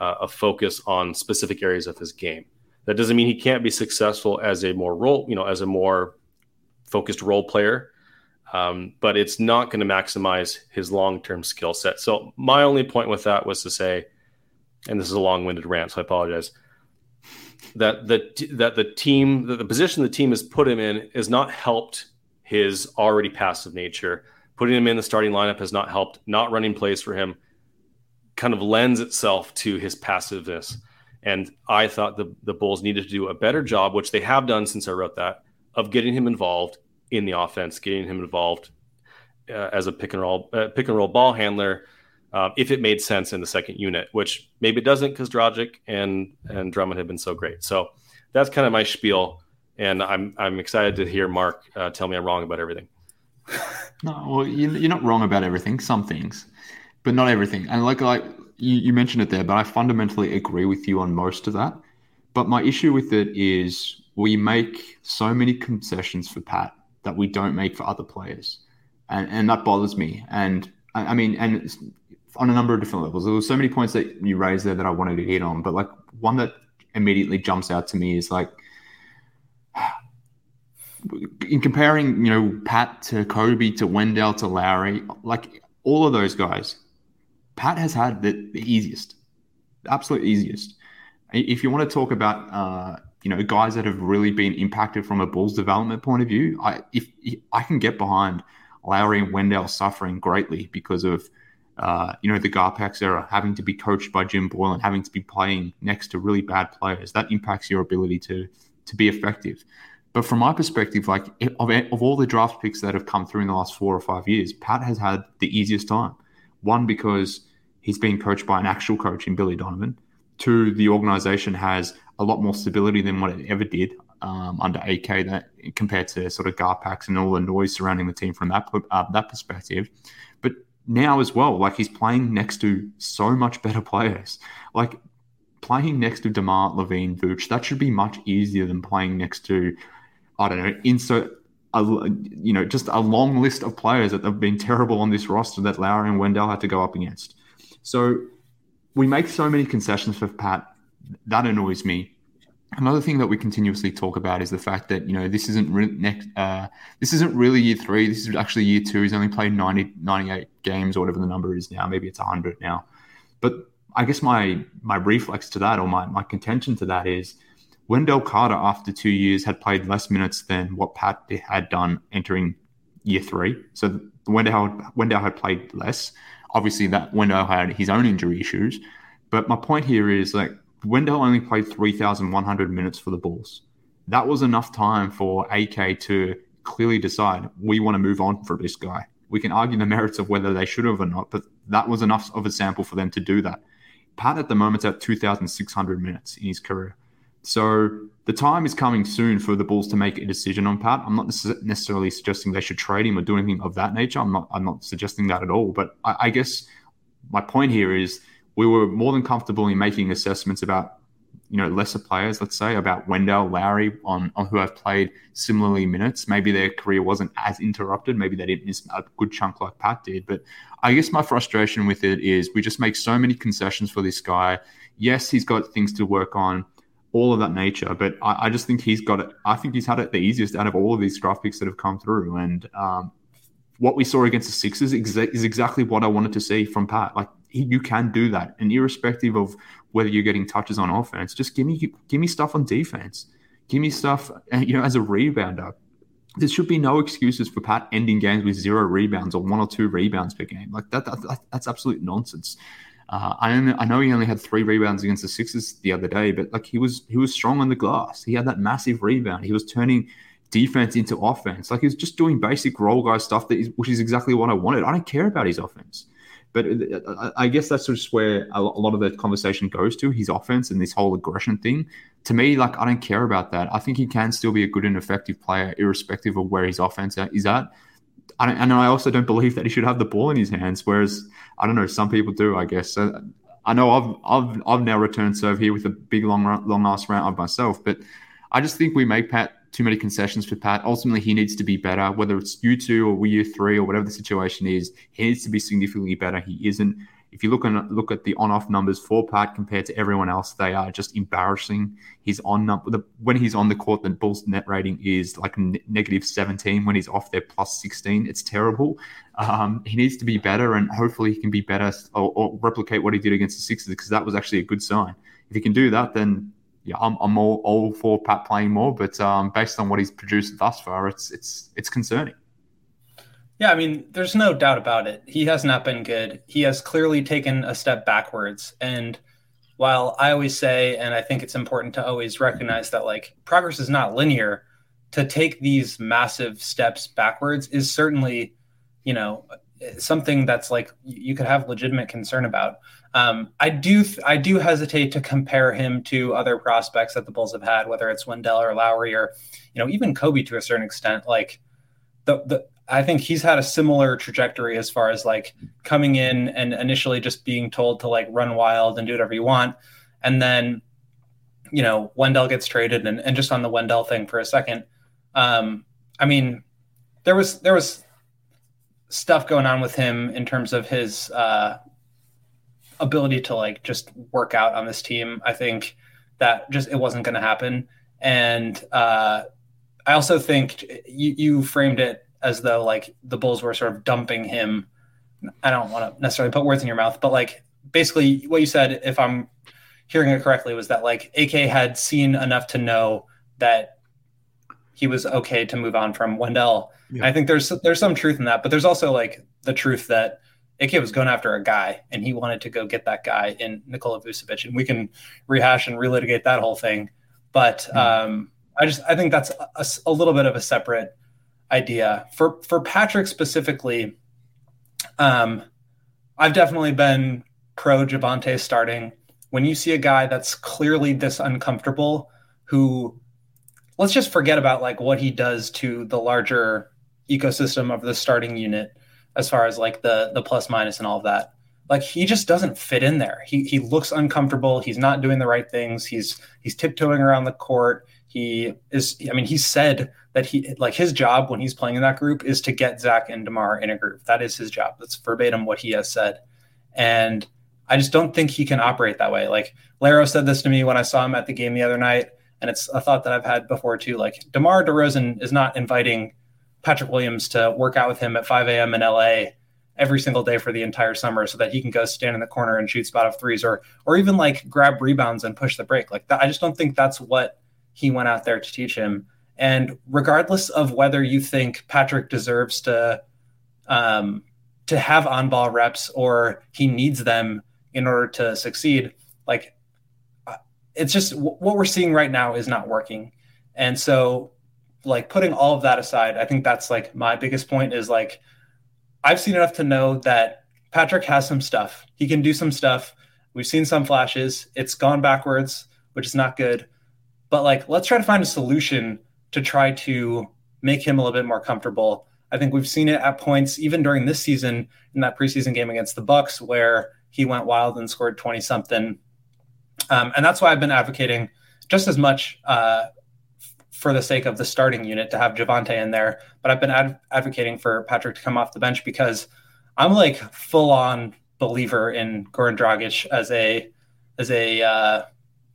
uh, a focus on specific areas of his game. That doesn't mean he can't be successful as a more role, you know, as a more focused role player. Um, but it's not going to maximize his long-term skill set. So my only point with that was to say, and this is a long-winded rant, so I apologize. That the that the team, that the position the team has put him in, is not helped his already passive nature putting him in the starting lineup has not helped. Not running plays for him kind of lends itself to his passiveness. And I thought the, the Bulls needed to do a better job, which they have done since I wrote that, of getting him involved in the offense, getting him involved uh, as a pick and roll uh, pick and roll ball handler, uh, if it made sense in the second unit, which maybe it doesn't because Dragic and and Drummond have been so great. So that's kind of my spiel, and I'm I'm excited to hear Mark uh, tell me I'm wrong about everything. No, well, you're not wrong about everything. Some things, but not everything. And like like you, you mentioned it there, but I fundamentally agree with you on most of that. But my issue with it is we make so many concessions for Pat that we don't make for other players, and and that bothers me. And I, I mean, and on a number of different levels. There were so many points that you raised there that I wanted to hit on, but like one that immediately jumps out to me is like in comparing, you know, Pat to Coby to Wendell to Lauri, like all of those guys, Pat has had the, the easiest, absolute easiest. If you want to talk about, uh, you know, guys that have really been impacted from a Bulls development point of view, I if, if I can get behind Lauri and Wendell suffering greatly because of, uh, you know, the Garpax era, having to be coached by Jim Boylen, having to be playing next to really bad players. That impacts your ability to to be effective. But from my perspective, like of, of all the draft picks that have come through in the last four or five years, Pat has had the easiest time. One, because he's been coached by an actual coach in Billy Donovan. Two, the organization has a lot more stability than what it ever did um, under AK that compared to sort of Garpax and all the noise surrounding the team from that uh, that perspective. But now as well, like he's playing next to so much better players. Like playing next to Demar LaVine Vooch, that should be much easier than playing next to I don't know, insert a, you know, just a long list of players that have been terrible on this roster that Lauri and Wendell had to go up against. So we make so many concessions for Pat. That annoys me. Another thing that we continuously talk about is the fact that you know this isn't re- next. Uh, this isn't really year three. This is actually year two. He's only played 90, 98 games or whatever the number is now. Maybe it's hundred now. But I guess my my reflex to that or my my contention to that is Wendell Carter, after two years, had played less minutes than what Pat had done entering year three. So Wendell, Wendell had played less. Obviously, that Wendell had his own injury issues. But my point here is like Wendell only played 3,100 minutes for the Bulls. That was enough time for AK to clearly decide we want to move on for this guy. We can argue the merits of whether they should have or not, but that was enough of a sample for them to do that. Pat at the moment's at 2,600 minutes in his career. So the time is coming soon for the Bulls to make a decision on Pat. I'm not necessarily suggesting they should trade him or do anything of that nature. I'm not. I'm not suggesting that at all. But I, I guess my point here is we were more than comfortable in making assessments about you know lesser players. Let's say about Wendell Lauri on on who have played similarly minutes. Maybe their career wasn't as interrupted. Maybe they didn't miss a good chunk like Pat did. But I guess my frustration with it is we just make so many concessions for this guy. Yes, he's got things to work on all of that nature. But I, I, just think he's got it. I think he's had it the easiest out of all of these draft picks that have come through. And um, what we saw against the Sixers is exactly what I wanted to see from Pat. Like he, you can do that, and irrespective of whether you're getting touches on offense, just give me give me stuff on defense. Give me stuff, you know, as a rebounder. There should be no excuses for Pat ending games with zero rebounds or one or two rebounds per game. Like that, that that's absolute nonsense. Uh, I, only, I know he only had three rebounds against the Sixers the other day, but like he was he was strong on the glass. He had that massive rebound. He was turning defense into offense. Like he was just doing basic role guy stuff that is, which is exactly what I wanted. I don't care about his offense. But I guess that's just where a lot of the conversation goes to his offense and this whole aggression thing. To me, like I don't care about that. I think he can still be a good and effective player, irrespective of where his offense is at. I and I also don't believe that he should have the ball in his hands. Whereas I don't know, some people do. I guess so I know I've I've I've now returned serve here with a big long long ass round of myself, but I just think we make Pat too many concessions for Pat. Ultimately, he needs to be better. Whether it's you two or we you three or whatever the situation is, he needs to be significantly better. He isn't. If you look and look at the on-off numbers for Pat compared to everyone else, they are just embarrassing. He's on the, when he's on the court, the Bulls' net rating is like negative 17. When he's off, they're plus 16. It's terrible. Um, he needs to be better, and hopefully he can be better or, or replicate what he did against the Sixers because that was actually a good sign. If he can do that, then yeah, I'm, I'm all, all for Pat playing more, but um, based on what he's produced thus far, it's it's it's concerning. Yeah, I mean, there's no doubt about it. He has not been good. He has clearly taken a step backwards. And while I always say, and I think it's important to always recognize that like progress is not linear, to take these massive steps backwards is certainly, you know, something that's like you could have legitimate concern about. Um, I do I do hesitate to compare him to other prospects that the Bulls have had, whether it's Wendell or Lauri or you know even Coby to a certain extent. Like the the I think he's had a similar trajectory as far as like coming in and initially just being told to like run wild and do whatever you want, and then you know Wendell gets traded and, and just on the Wendell thing for a second. Um, I mean, there was there was stuff going on with him in terms of his uh, ability to like just work out on this team. I think that just it wasn't going to happen. And uh, I also think you, you framed it as though like the Bulls were sort of dumping him. I don't want to necessarily put words in your mouth, but like basically what you said, if I'm hearing it correctly, was that like AK had seen enough to know that he was okay to move on from Wendell. Yeah. I think there's there's some truth in that, but there's also like the truth that AK was going after a guy, and he wanted to go get that guy in Nikola Vucevic, and we can rehash and relitigate that whole thing. But mm-hmm. um, I just I think that's a, a, little bit of a separate idea for for Patrick specifically. Um, I've definitely been pro Javonte starting. When you see a guy that's clearly this uncomfortable, who let's just forget about like what he does to the larger ecosystem of the starting unit as far as like the the plus minus and all of that. Like he just doesn't fit in there. He he looks uncomfortable. He's not doing the right things. He's he's tiptoeing around the court. He is. I mean, he said that he like his job when he's playing in that group is to get Zach and Demar in a group. That is his job. That's verbatim what he has said. And I just don't think he can operate that way. Like Laro said this to me when I saw him at the game the other night, and it's a thought that I've had before too. Like Demar Derozan is not inviting Patrick Williams to work out with him at 5 a.m. in LA every single day for the entire summer so that he can go stand in the corner and shoot spot of threes or or even like grab rebounds and push the break. Like that, I just don't think that's what he went out there to teach him. And regardless of whether you think Patrick deserves to um, to have on ball reps or he needs them in order to succeed, like uh, it's just what we're seeing right now is not working. And so like putting all of that aside, I think that's like my biggest point is like I've seen enough to know that Patrick has some stuff. He can do some stuff. We've seen some flashes. It's gone backwards, which is not good. But like let's try to find a solution to try to make him a little bit more comfortable. I think we've seen it at points even during this season in that preseason game against the Bucks where he went wild and scored 20 something. Um, and that's why I've been advocating just as much uh, for the sake of the starting unit to have Javonte in there. But I've been ad- advocating for Patrick to come off the bench because I'm like full on believer in Goran Dragic as a as a uh,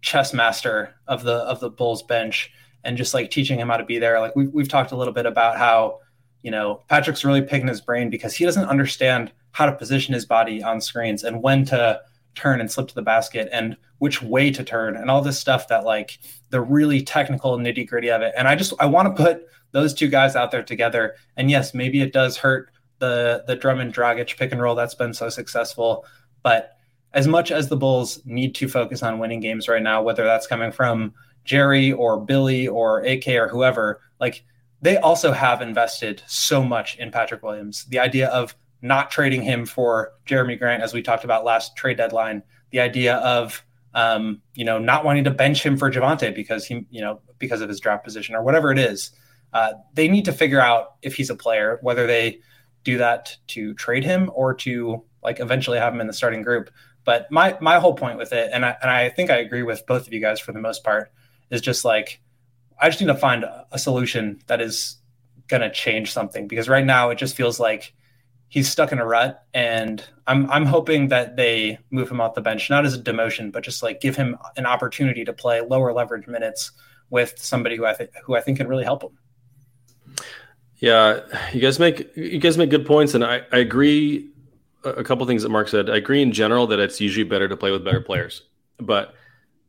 chess master of the of the Bulls bench and just like teaching him how to be there. Like we've we've talked a little bit about how you know Patrick's really picking his brain because he doesn't understand how to position his body on screens and when to turn and slip to the basket and which way to turn and all this stuff that like the really technical nitty gritty of it. And I just I want to put those two guys out there together. And yes, maybe it does hurt the the Drummond Dragic pick and roll that's been so successful, but as much as the Bulls need to focus on winning games right now, whether that's coming from Jerry or Billy or AK or whoever, like they also have invested so much in Patrick Williams. The idea of not trading him for Jerami Grant, as we talked about last trade deadline. The idea of um, you know not wanting to bench him for Javonte because he you know because of his draft position or whatever it is. Uh, they need to figure out if he's a player, whether they do that to trade him or to like eventually have him in the starting group. But my my whole point with it, and I and I think I agree with both of you guys for the most part, is just like I just need to find a solution that is going to change something because right now it just feels like he's stuck in a rut and I'm I'm hoping that they move him off the bench not as a demotion but just like give him an opportunity to play lower leverage minutes with somebody who I think who I think can really help him. Yeah, you guys make you guys make good points and I, I agree a couple things that Mark said. I agree in general that it's usually better to play with better players. But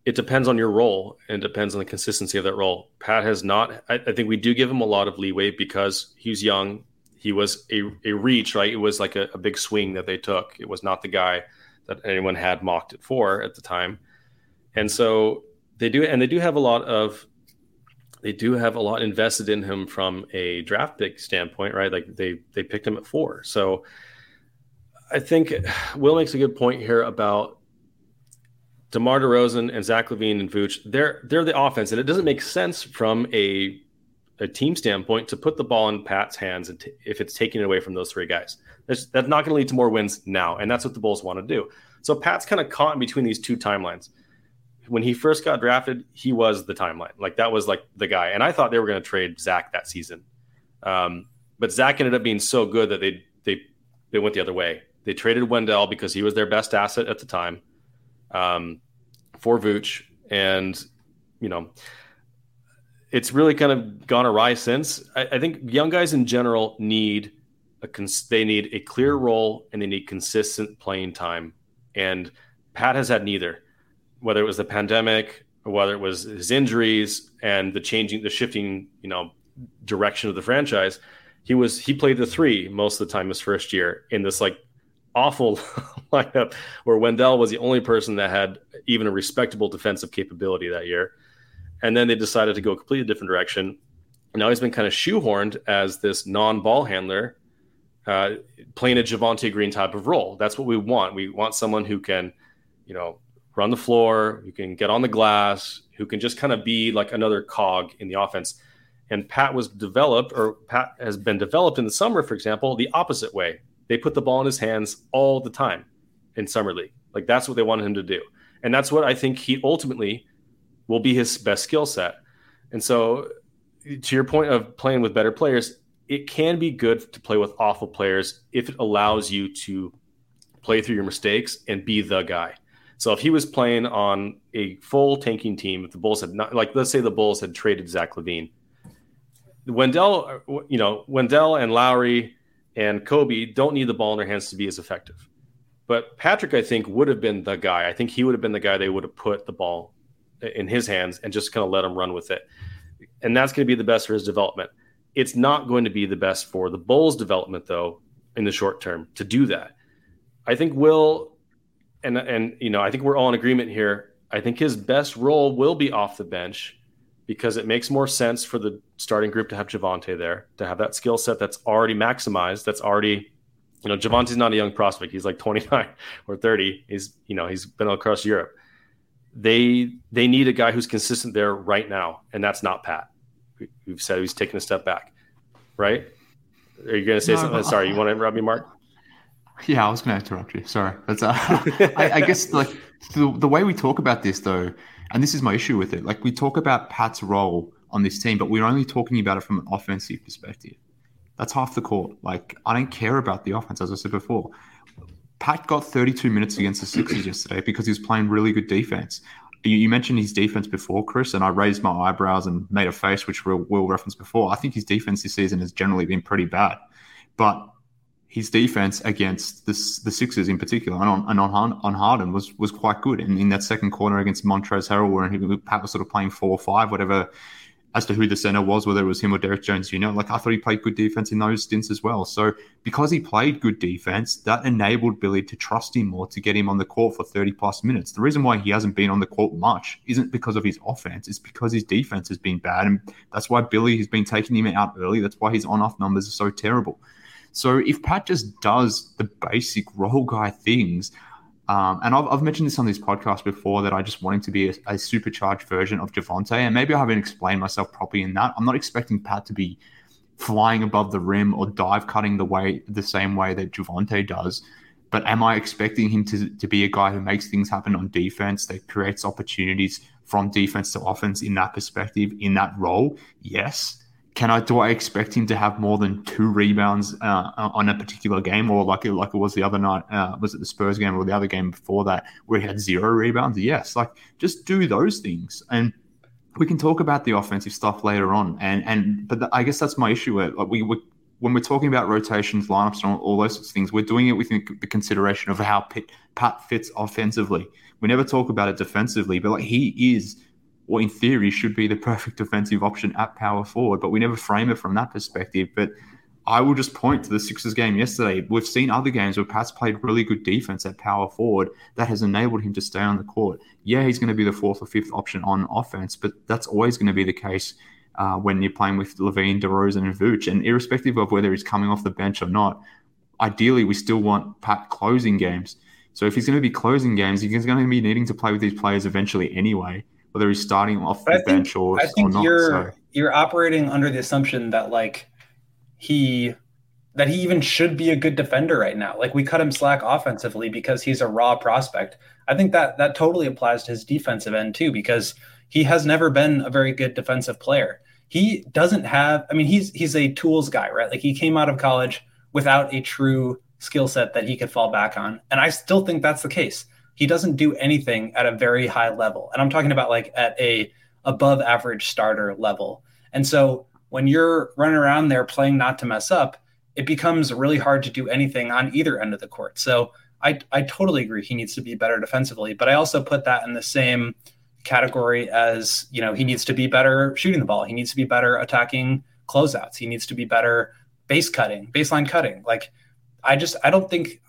it depends on your role and depends on the consistency of that role. Pat has not. I, I, think we do give him a lot of leeway because he's young. He was a, a reach, right? It was like a, a big swing that they took. It was not the guy that anyone had mocked it for at the time, and so they do. And they do have a lot of. They do have a lot invested in him from a draft pick standpoint, right? Like they they picked him at four, so. I think Will makes a good point here about DeMar DeRozan and Zach LaVine and Vooch, they're they're the offense, and it doesn't make sense from a a team standpoint to put the ball in Pat's hands t- if it's taking it away from those three guys. That's, that's not going to lead to more wins now, and that's what the Bulls want to do. So Pat's kind of caught in between these two timelines. When he first got drafted, he was the timeline, like that was like the guy, and I thought they were going to trade Zach that season, um, but Zach ended up being so good that they they they went the other way. They traded Wendell because he was their best asset at the time um, for Vooch, and you know, it's really kind of gone awry since. I, I think young guys in general need a cons- they need a clear role and they need consistent playing time, and Pat has had neither. Whether it was the pandemic or whether it was his injuries and the changing, the shifting, you know, direction of the franchise, he was he played the three most of the time his first year in this like awful lineup where Wendell was the only person that had even a respectable defensive capability that year. And then they decided to go a completely different direction. Now he's been kind of shoehorned as this non ball handler, uh, playing a Javonte Green type of role. That's what we want. We want someone who can, you know, run the floor, who can get on the glass, who can just kind of be like another cog in the offense. And Pat was developed, or Pat has been developed in the summer, for example, the opposite way, they put the ball in his hands all the time in summer league. Like that's what they wanted him to do, and that's what I think he ultimately will be his best skill set. And so, to your point of playing with better players, it can be good to play with awful players if it allows you to play through your mistakes and be the guy. So if he was playing on a full tanking team, if the Bulls had not, like, let's say the Bulls had traded Zach LaVine, Wendell, you know, Wendell and Lauri and Coby don't need the ball in their hands to be as effective. But Patrick, I think, would have been the guy. I think he would have been the guy they would have put the ball in his hands and just kind of let him run with it. And that's going to be the best for his development. It's not going to be the best for the Bulls' development, though, in the short term to do that. I think Will, and and you know, I think we're all in agreement here. I think his best role will be off the bench because it makes more sense for the starting group to have Javonte there, to have that skill set that's already maximized, that's already, you know, Javonte's not a young prospect. He's like 29 or 30. He's, you know, he's been across Europe. They they need a guy who's consistent there right now, and that's not Pat. We've said he's taking a step back, right? Are you going to say no, something? Sorry, you want to interrupt me, Mark? Yeah, I was going to interrupt you. Sorry, that's uh, I, I guess like the, the way we talk about this though and this is my issue with it. Like we talk about Pat's role on this team, but we're only talking about it from an offensive perspective. That's half the court. Like I don't care about the offense, as I said before. Pat got 32 minutes against the Sixers yesterday because he was playing really good defense. You, mentioned his defense before, Chris, and I raised my eyebrows and made a face, which we'll, we'll reference before. I think his defense this season has generally been pretty bad, but his defense against the, the Sixers in particular and on, and on, on Harden was was quite good. And in that second corner against Montrezl Harrell, where he, Pat was sort of playing four or five, whatever, as to who the center was, whether it was him or Derrick Jones you know, like I thought he played good defense in those stints as well. So because he played good defense, that enabled Billy to trust him more to get him on the court for 30 plus minutes. The reason why he hasn't been on the court much isn't because of his offense, it's because his defense has been bad. And that's why Billy has been taking him out early. That's why his on off numbers are so terrible. So if Pat just does the basic role guy things, um, and I've, I've mentioned this on this podcast before that I just want him to be a, a supercharged version of Javonte, and maybe I haven't explained myself properly in that. I'm not expecting Pat to be flying above the rim or dive cutting the way the same way that Javonte does. But am I expecting him to, to be a guy who makes things happen on defense, that creates opportunities from defense to offense in that perspective, in that role? Yes. Can I do I expect him to have more than two rebounds uh, on a particular game, or like it, like it was the other night? Uh, was it the Spurs game or the other game before that where he had zero rebounds? Yes, like just do those things, and we can talk about the offensive stuff later on. And and but the, I guess that's my issue. Where, like we, we when we're talking about rotations, lineups, and all, all those sorts of things, we're doing it with the consideration of how Pat fits offensively. We never talk about it defensively, but like he is, or in theory, should be the perfect defensive option at power forward. But we never frame it from that perspective. But I will just point to the Sixers game yesterday. We've seen other games where Pat's played really good defense at power forward that has enabled him to stay on the court. Yeah, he's going to be the fourth or fifth option on offense, but that's always going to be the case uh, when you're playing with LaVine, DeRozan, and Vooch. And irrespective of whether he's coming off the bench or not, ideally we still want Pat closing games. So if he's going to be closing games, he's going to be needing to play with these players eventually anyway, whether he's starting off but the think, bench or, I think or not. You're, so. you're operating under the assumption that like he that he even should be a good defender right now. Like we cut him slack offensively because he's a raw prospect. I think that that totally applies to his defensive end too because he has never been a very good defensive player he doesn't have i mean he's he's a tools guy right like he came out of college without a true skill set that he could fall back on and i still think that's the case he doesn't do anything at a very high level. And i'm talking about like at a above average starter level. And so when you're running around there playing not to mess up it becomes really hard to do anything on either end of the court. So i i totally agree he needs to be better defensively but i also put that in the same category as you know he needs to be better shooting the ball. He needs to be better attacking closeouts. He needs to be better base cutting baseline cutting. Like i just i don't think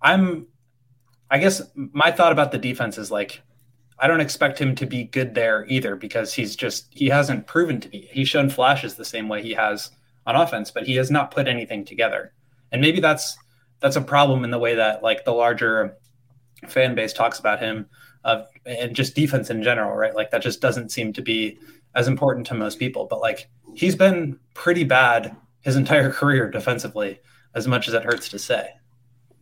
i'm i guess my thought about the defense is like i don't expect him to be good there either because he's just he hasn't proven to be he's shown flashes the same way he has on offense but he has not put anything together and maybe that's that's a problem in the way that like the larger fan base talks about him of and just defense in general, right? Like that just doesn't seem to be as important to most people. But like he's been pretty bad his entire career defensively, as much as it hurts to say.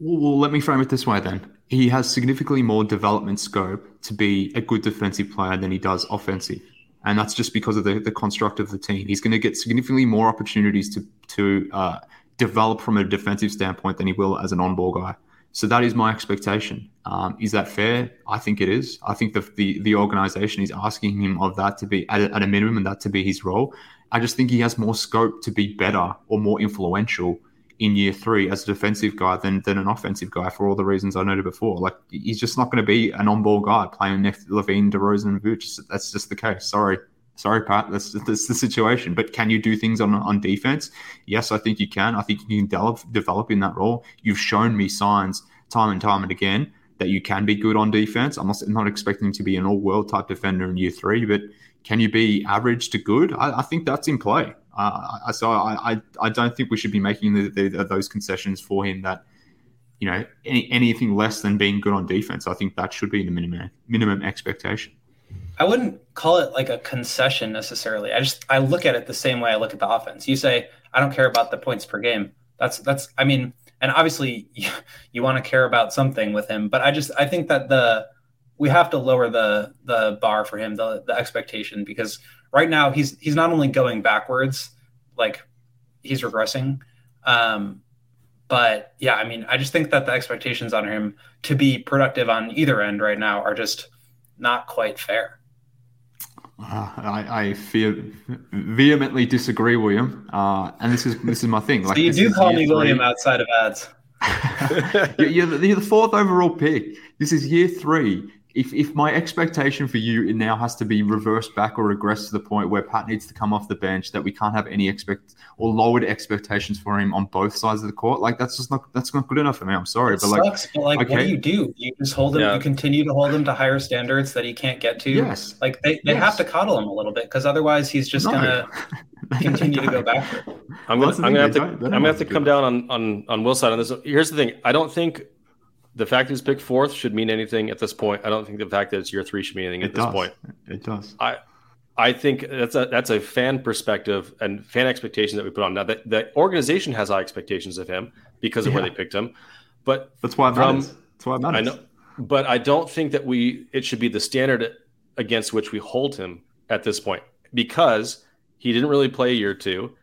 Well, let me frame it this way then. He has significantly more development scope to be a good defensive player than he does offensive. And that's just because of the, the construct of the team. He's going to get significantly more opportunities to, to uh, develop from a defensive standpoint than he will as an on ball guy. So that is my expectation. Um, is that fair? I think it is. I think the, the, the organization is asking him of that to be at a, at a minimum and that to be his role. I just think he has more scope to be better or more influential in year three as a defensive guy than, than an offensive guy for all the reasons I noted before. Like he's just not going to be an on-ball guy playing next LaVine, DeRozan, and Vooch. That's just the case. Sorry. Sorry, Pat. That's, that's the situation. But can you do things on, on defense? Yes, I think you can. I think you can develop, develop in that role. You've shown me signs time and time and again that you can be good on defense. I'm not, not expecting to be an all world type defender in year three, but can you be average to good? I, I think that's in play. Uh, so I, I, don't think we should be making the, the, those concessions for him that, you know, any, anything less than being good on defense. I think that should be the minimum minimum expectation. I wouldn't call it like a concession necessarily. I just I look at it the same way I look at the offense. You say I don't care about the points per game. That's that's I mean, and obviously you, you want to care about something with him, but I just I think that the we have to lower the the bar for him, the the expectation because right now he's he's not only going backwards, like he's regressing. Um, but yeah, I mean, I just think that the expectations on him to be productive on either end right now are just not quite fair. Uh, I, I fear, vehemently disagree, William. Uh, and this is this is my thing. Like, so you do call me three. William outside of ads. you're, you're, the, you're the fourth overall pick. This is year three if if my expectation for you it now has to be reversed back or regress to the point where Pat needs to come off the bench, that we can't have any expect or lowered expectations for him on both sides of the court, like that's just not that's not good enough for me. I'm sorry, it but sucks, like, but like okay. what do you do? You just hold him. Yeah. You continue to hold him to higher standards that he can't get to. Yes, like they, they yes. have to coddle him a little bit because otherwise he's just no. gonna continue to go backward. I'm gonna, I'm gonna have to, I'm gonna have to come down on on on Will's side on this. Here's the thing: I don't think the fact that he's picked fourth should mean anything at this point. I don't think the fact that it's year three should mean anything it at this does. point. It does. I I think that's a that's a fan perspective and fan expectation that we put on. Now the, the organization has high expectations of him because of yeah. where they picked him, but that's why it matters. That's why matters. I know, but I don't think that we it should be the standard against which we hold him at this point because he didn't really play a year two.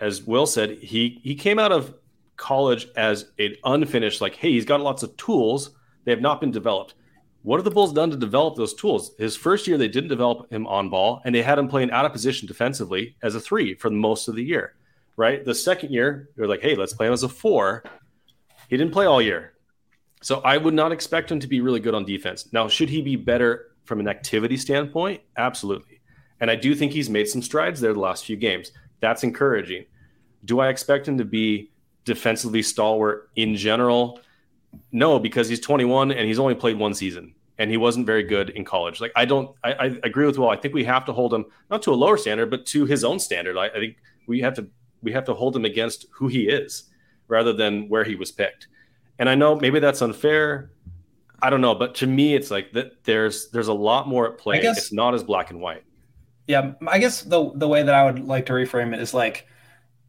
As Will said, he he came out of college as an unfinished, like, hey, he's got lots of tools. They have not been developed. What have the Bulls done to develop those tools? His first year, they didn't develop him on ball, and they had him playing out of position defensively as a three for most of the year, right? The second year, they're like, hey, let's play him as a four. He didn't play all year. So I would not expect him to be really good on defense. Now, should he be better from an activity standpoint? Absolutely. And I do think he's made some strides there the last few games. That's encouraging. Do I expect him to be defensively stalwart in general? No, because he's 21 and he's only played one season and he wasn't very good in college. Like I don't, I, I agree with Will. I think we have to hold him not to a lower standard, but to his own standard. I, I think we have to we have to hold him against who he is rather than where he was picked. And I know maybe that's unfair. I don't know, but to me, it's like that. There's there's a lot more at play. Guess, it's not as black and white. Yeah, I guess the the way that I would like to reframe it is like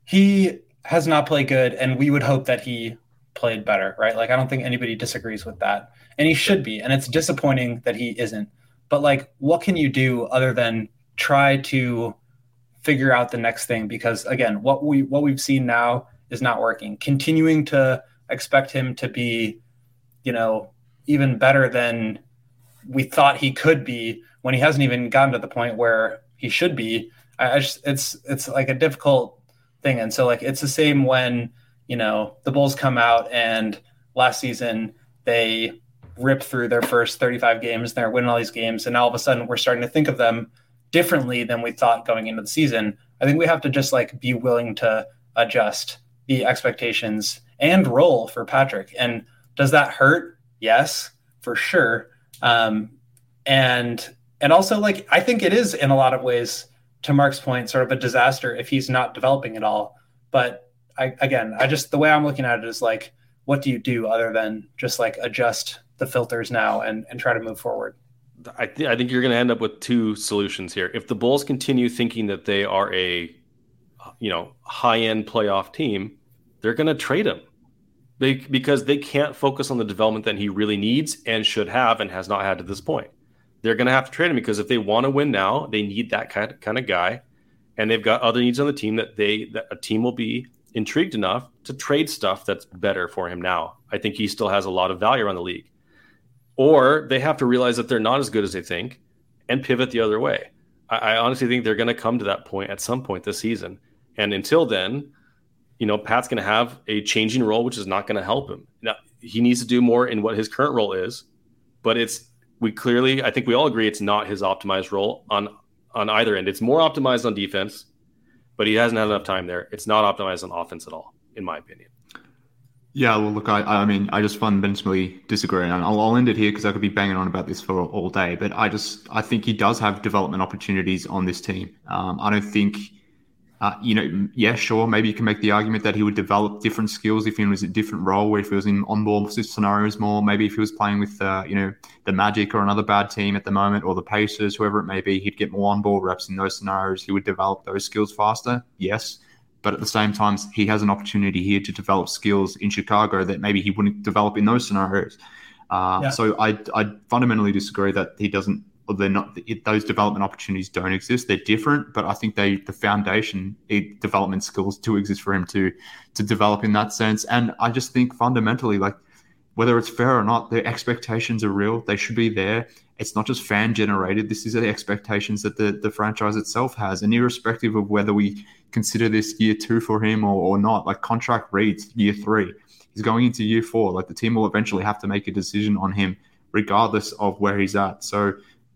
he has not played good, and we would hope that he played better, right? Like I don't think anybody disagrees with that. And he should be. And it's disappointing that he isn't. But like what can you do other than try to figure out the next thing because again, what we what we've seen now is not working. Continuing to expect him to be, you know, even better than we thought he could be when he hasn't even gotten to the point where he should be. I, just it's it's like a difficult thing. And so like it's the same when you know, the Bulls come out and last season they rip through their first 35 games, and they're winning all these games, and all of a sudden we're starting to think of them differently than we thought going into the season. I think we have to just like be willing to adjust the expectations and roll for Patrick. And does that hurt? Yes, for sure. Um, and and also like I think it is in a lot of ways, to Mark's point, sort of a disaster if he's not developing at all. But I, again, I just the way I'm looking at it is like, what do you do other than just like adjust the filters now and and try to move forward? I, th- I think you're going to end up with two solutions here. If the Bulls continue thinking that they are a, you know, high end playoff team, they're going to trade him. They, because they can't focus on the development that he really needs and should have and has not had to this point. They're going to have to trade him because if they want to win now, they need that kind of, kind of guy, and they've got other needs on the team that they that a team will be intrigued enough to trade stuff that's better for him now. I think he still has a lot of value around the league. Or they have to realize that they're not as good as they think and pivot the other way. I, I honestly think they're going to come to that point at some point this season. And until then, you know, Pat's going to have a changing role, which is not going to help him. Now, he needs to do more in what his current role is, but it's we clearly, I think we all agree, it's not his optimized role on on either end. It's more optimized on defense but he hasn't had enough time there. It's not optimized on offense at all, in my opinion. Yeah, well, look, I, I mean, I just fundamentally disagree, and I'll, I'll end it here because I could be banging on about this for all day. But I just, I think he does have development opportunities on this team. Um, I don't think uh, you know, yeah, sure, maybe you can make the argument that he would develop different skills if he was in a different role, where if he was in on-ball scenarios more, maybe if he was playing with, uh, you know, the Magic or another bad team at the moment, or the Pacers, whoever it may be, he'd get more on-ball reps in those scenarios. He would develop those skills faster, yes. But at the same time, he has an opportunity here to develop skills in Chicago that maybe he wouldn't develop in those scenarios. Uh, yeah. So I, I fundamentally disagree that he doesn't they're not it, those development opportunities don't exist. They're different but i think they the foundation it, development skills do exist for him to to develop in that sense. And i just think fundamentally like whether it's fair or not the expectations are real. They should be there. It's not just fan generated. This is the expectations that the, the franchise itself has. And irrespective of whether we consider this year two for him or, or not like contract reads year three. He's going into year four. Like the team will eventually have to make a decision on him regardless of where he's at. So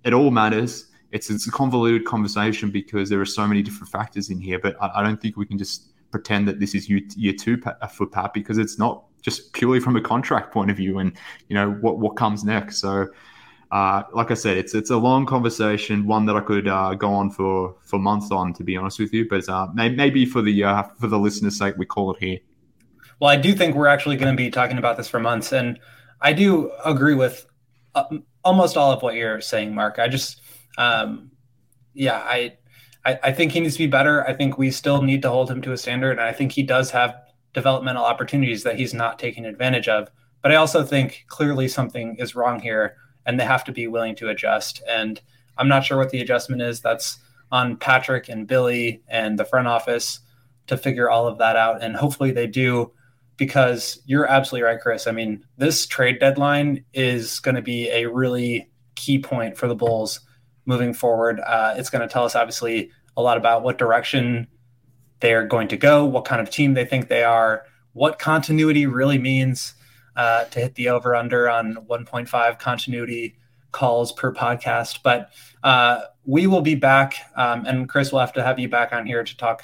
it all matters. It's it's a convoluted conversation because there are so many different factors in here. But I, I don't think we can just pretend that this is year, year two for Pat because it's not just purely from a contract point of view and you know what what comes next. So uh, like I said, it's it's a long conversation, one that I could uh, go on for for months on, to be honest with you. But uh, may, maybe for the uh, for the listeners' sake, we call it here. Well, I do think we're actually going to be talking about this for months, and I do agree with uh, almost all of what you're saying, Mark. I just, um, yeah, I, I, I think he needs to be better. I think we still need to hold him to a standard, and I think he does have developmental opportunities that he's not taking advantage of. But I also think clearly something is wrong here, and they have to be willing to adjust. And I'm not sure what the adjustment is. That's on Patrick and Billy and the front office to figure all of that out. And hopefully they do, because you're absolutely right, Chris. I mean, this trade deadline is going to be a really key point for the Bulls moving forward. Uh, it's going to tell us, obviously, a lot about what direction they're going to go, what kind of team they think they are, what continuity really means uh, to hit the over under on 1.5 continuity calls per podcast. But uh, we will be back, um, and Chris will have to have you back on here to talk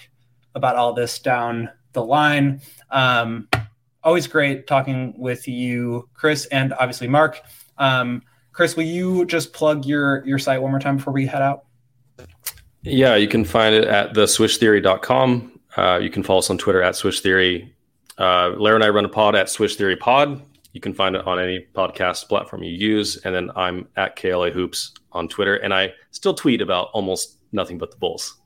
about all this down the line. Um, always great talking with you, Chris, and obviously Mark. Um, Chris, will you just plug your your site one more time before we head out? Yeah, you can find it at theswishtheory.com. Uh, you can follow us on Twitter at Swish Theory. Uh, Larry and I run a pod at Swish Theory Pod. You can find it on any podcast platform you use. And then I'm at KLA Hoops on Twitter. And I still tweet about almost nothing but the Bulls.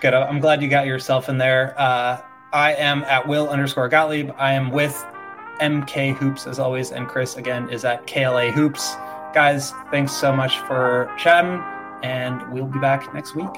Good. I'm glad you got yourself in there. Uh, I am at Will underscore Gottlieb. I am with MK Hoops as always. And Chris, again, is at KLA Hoops. Guys, thanks so much for chatting. And we'll be back next week.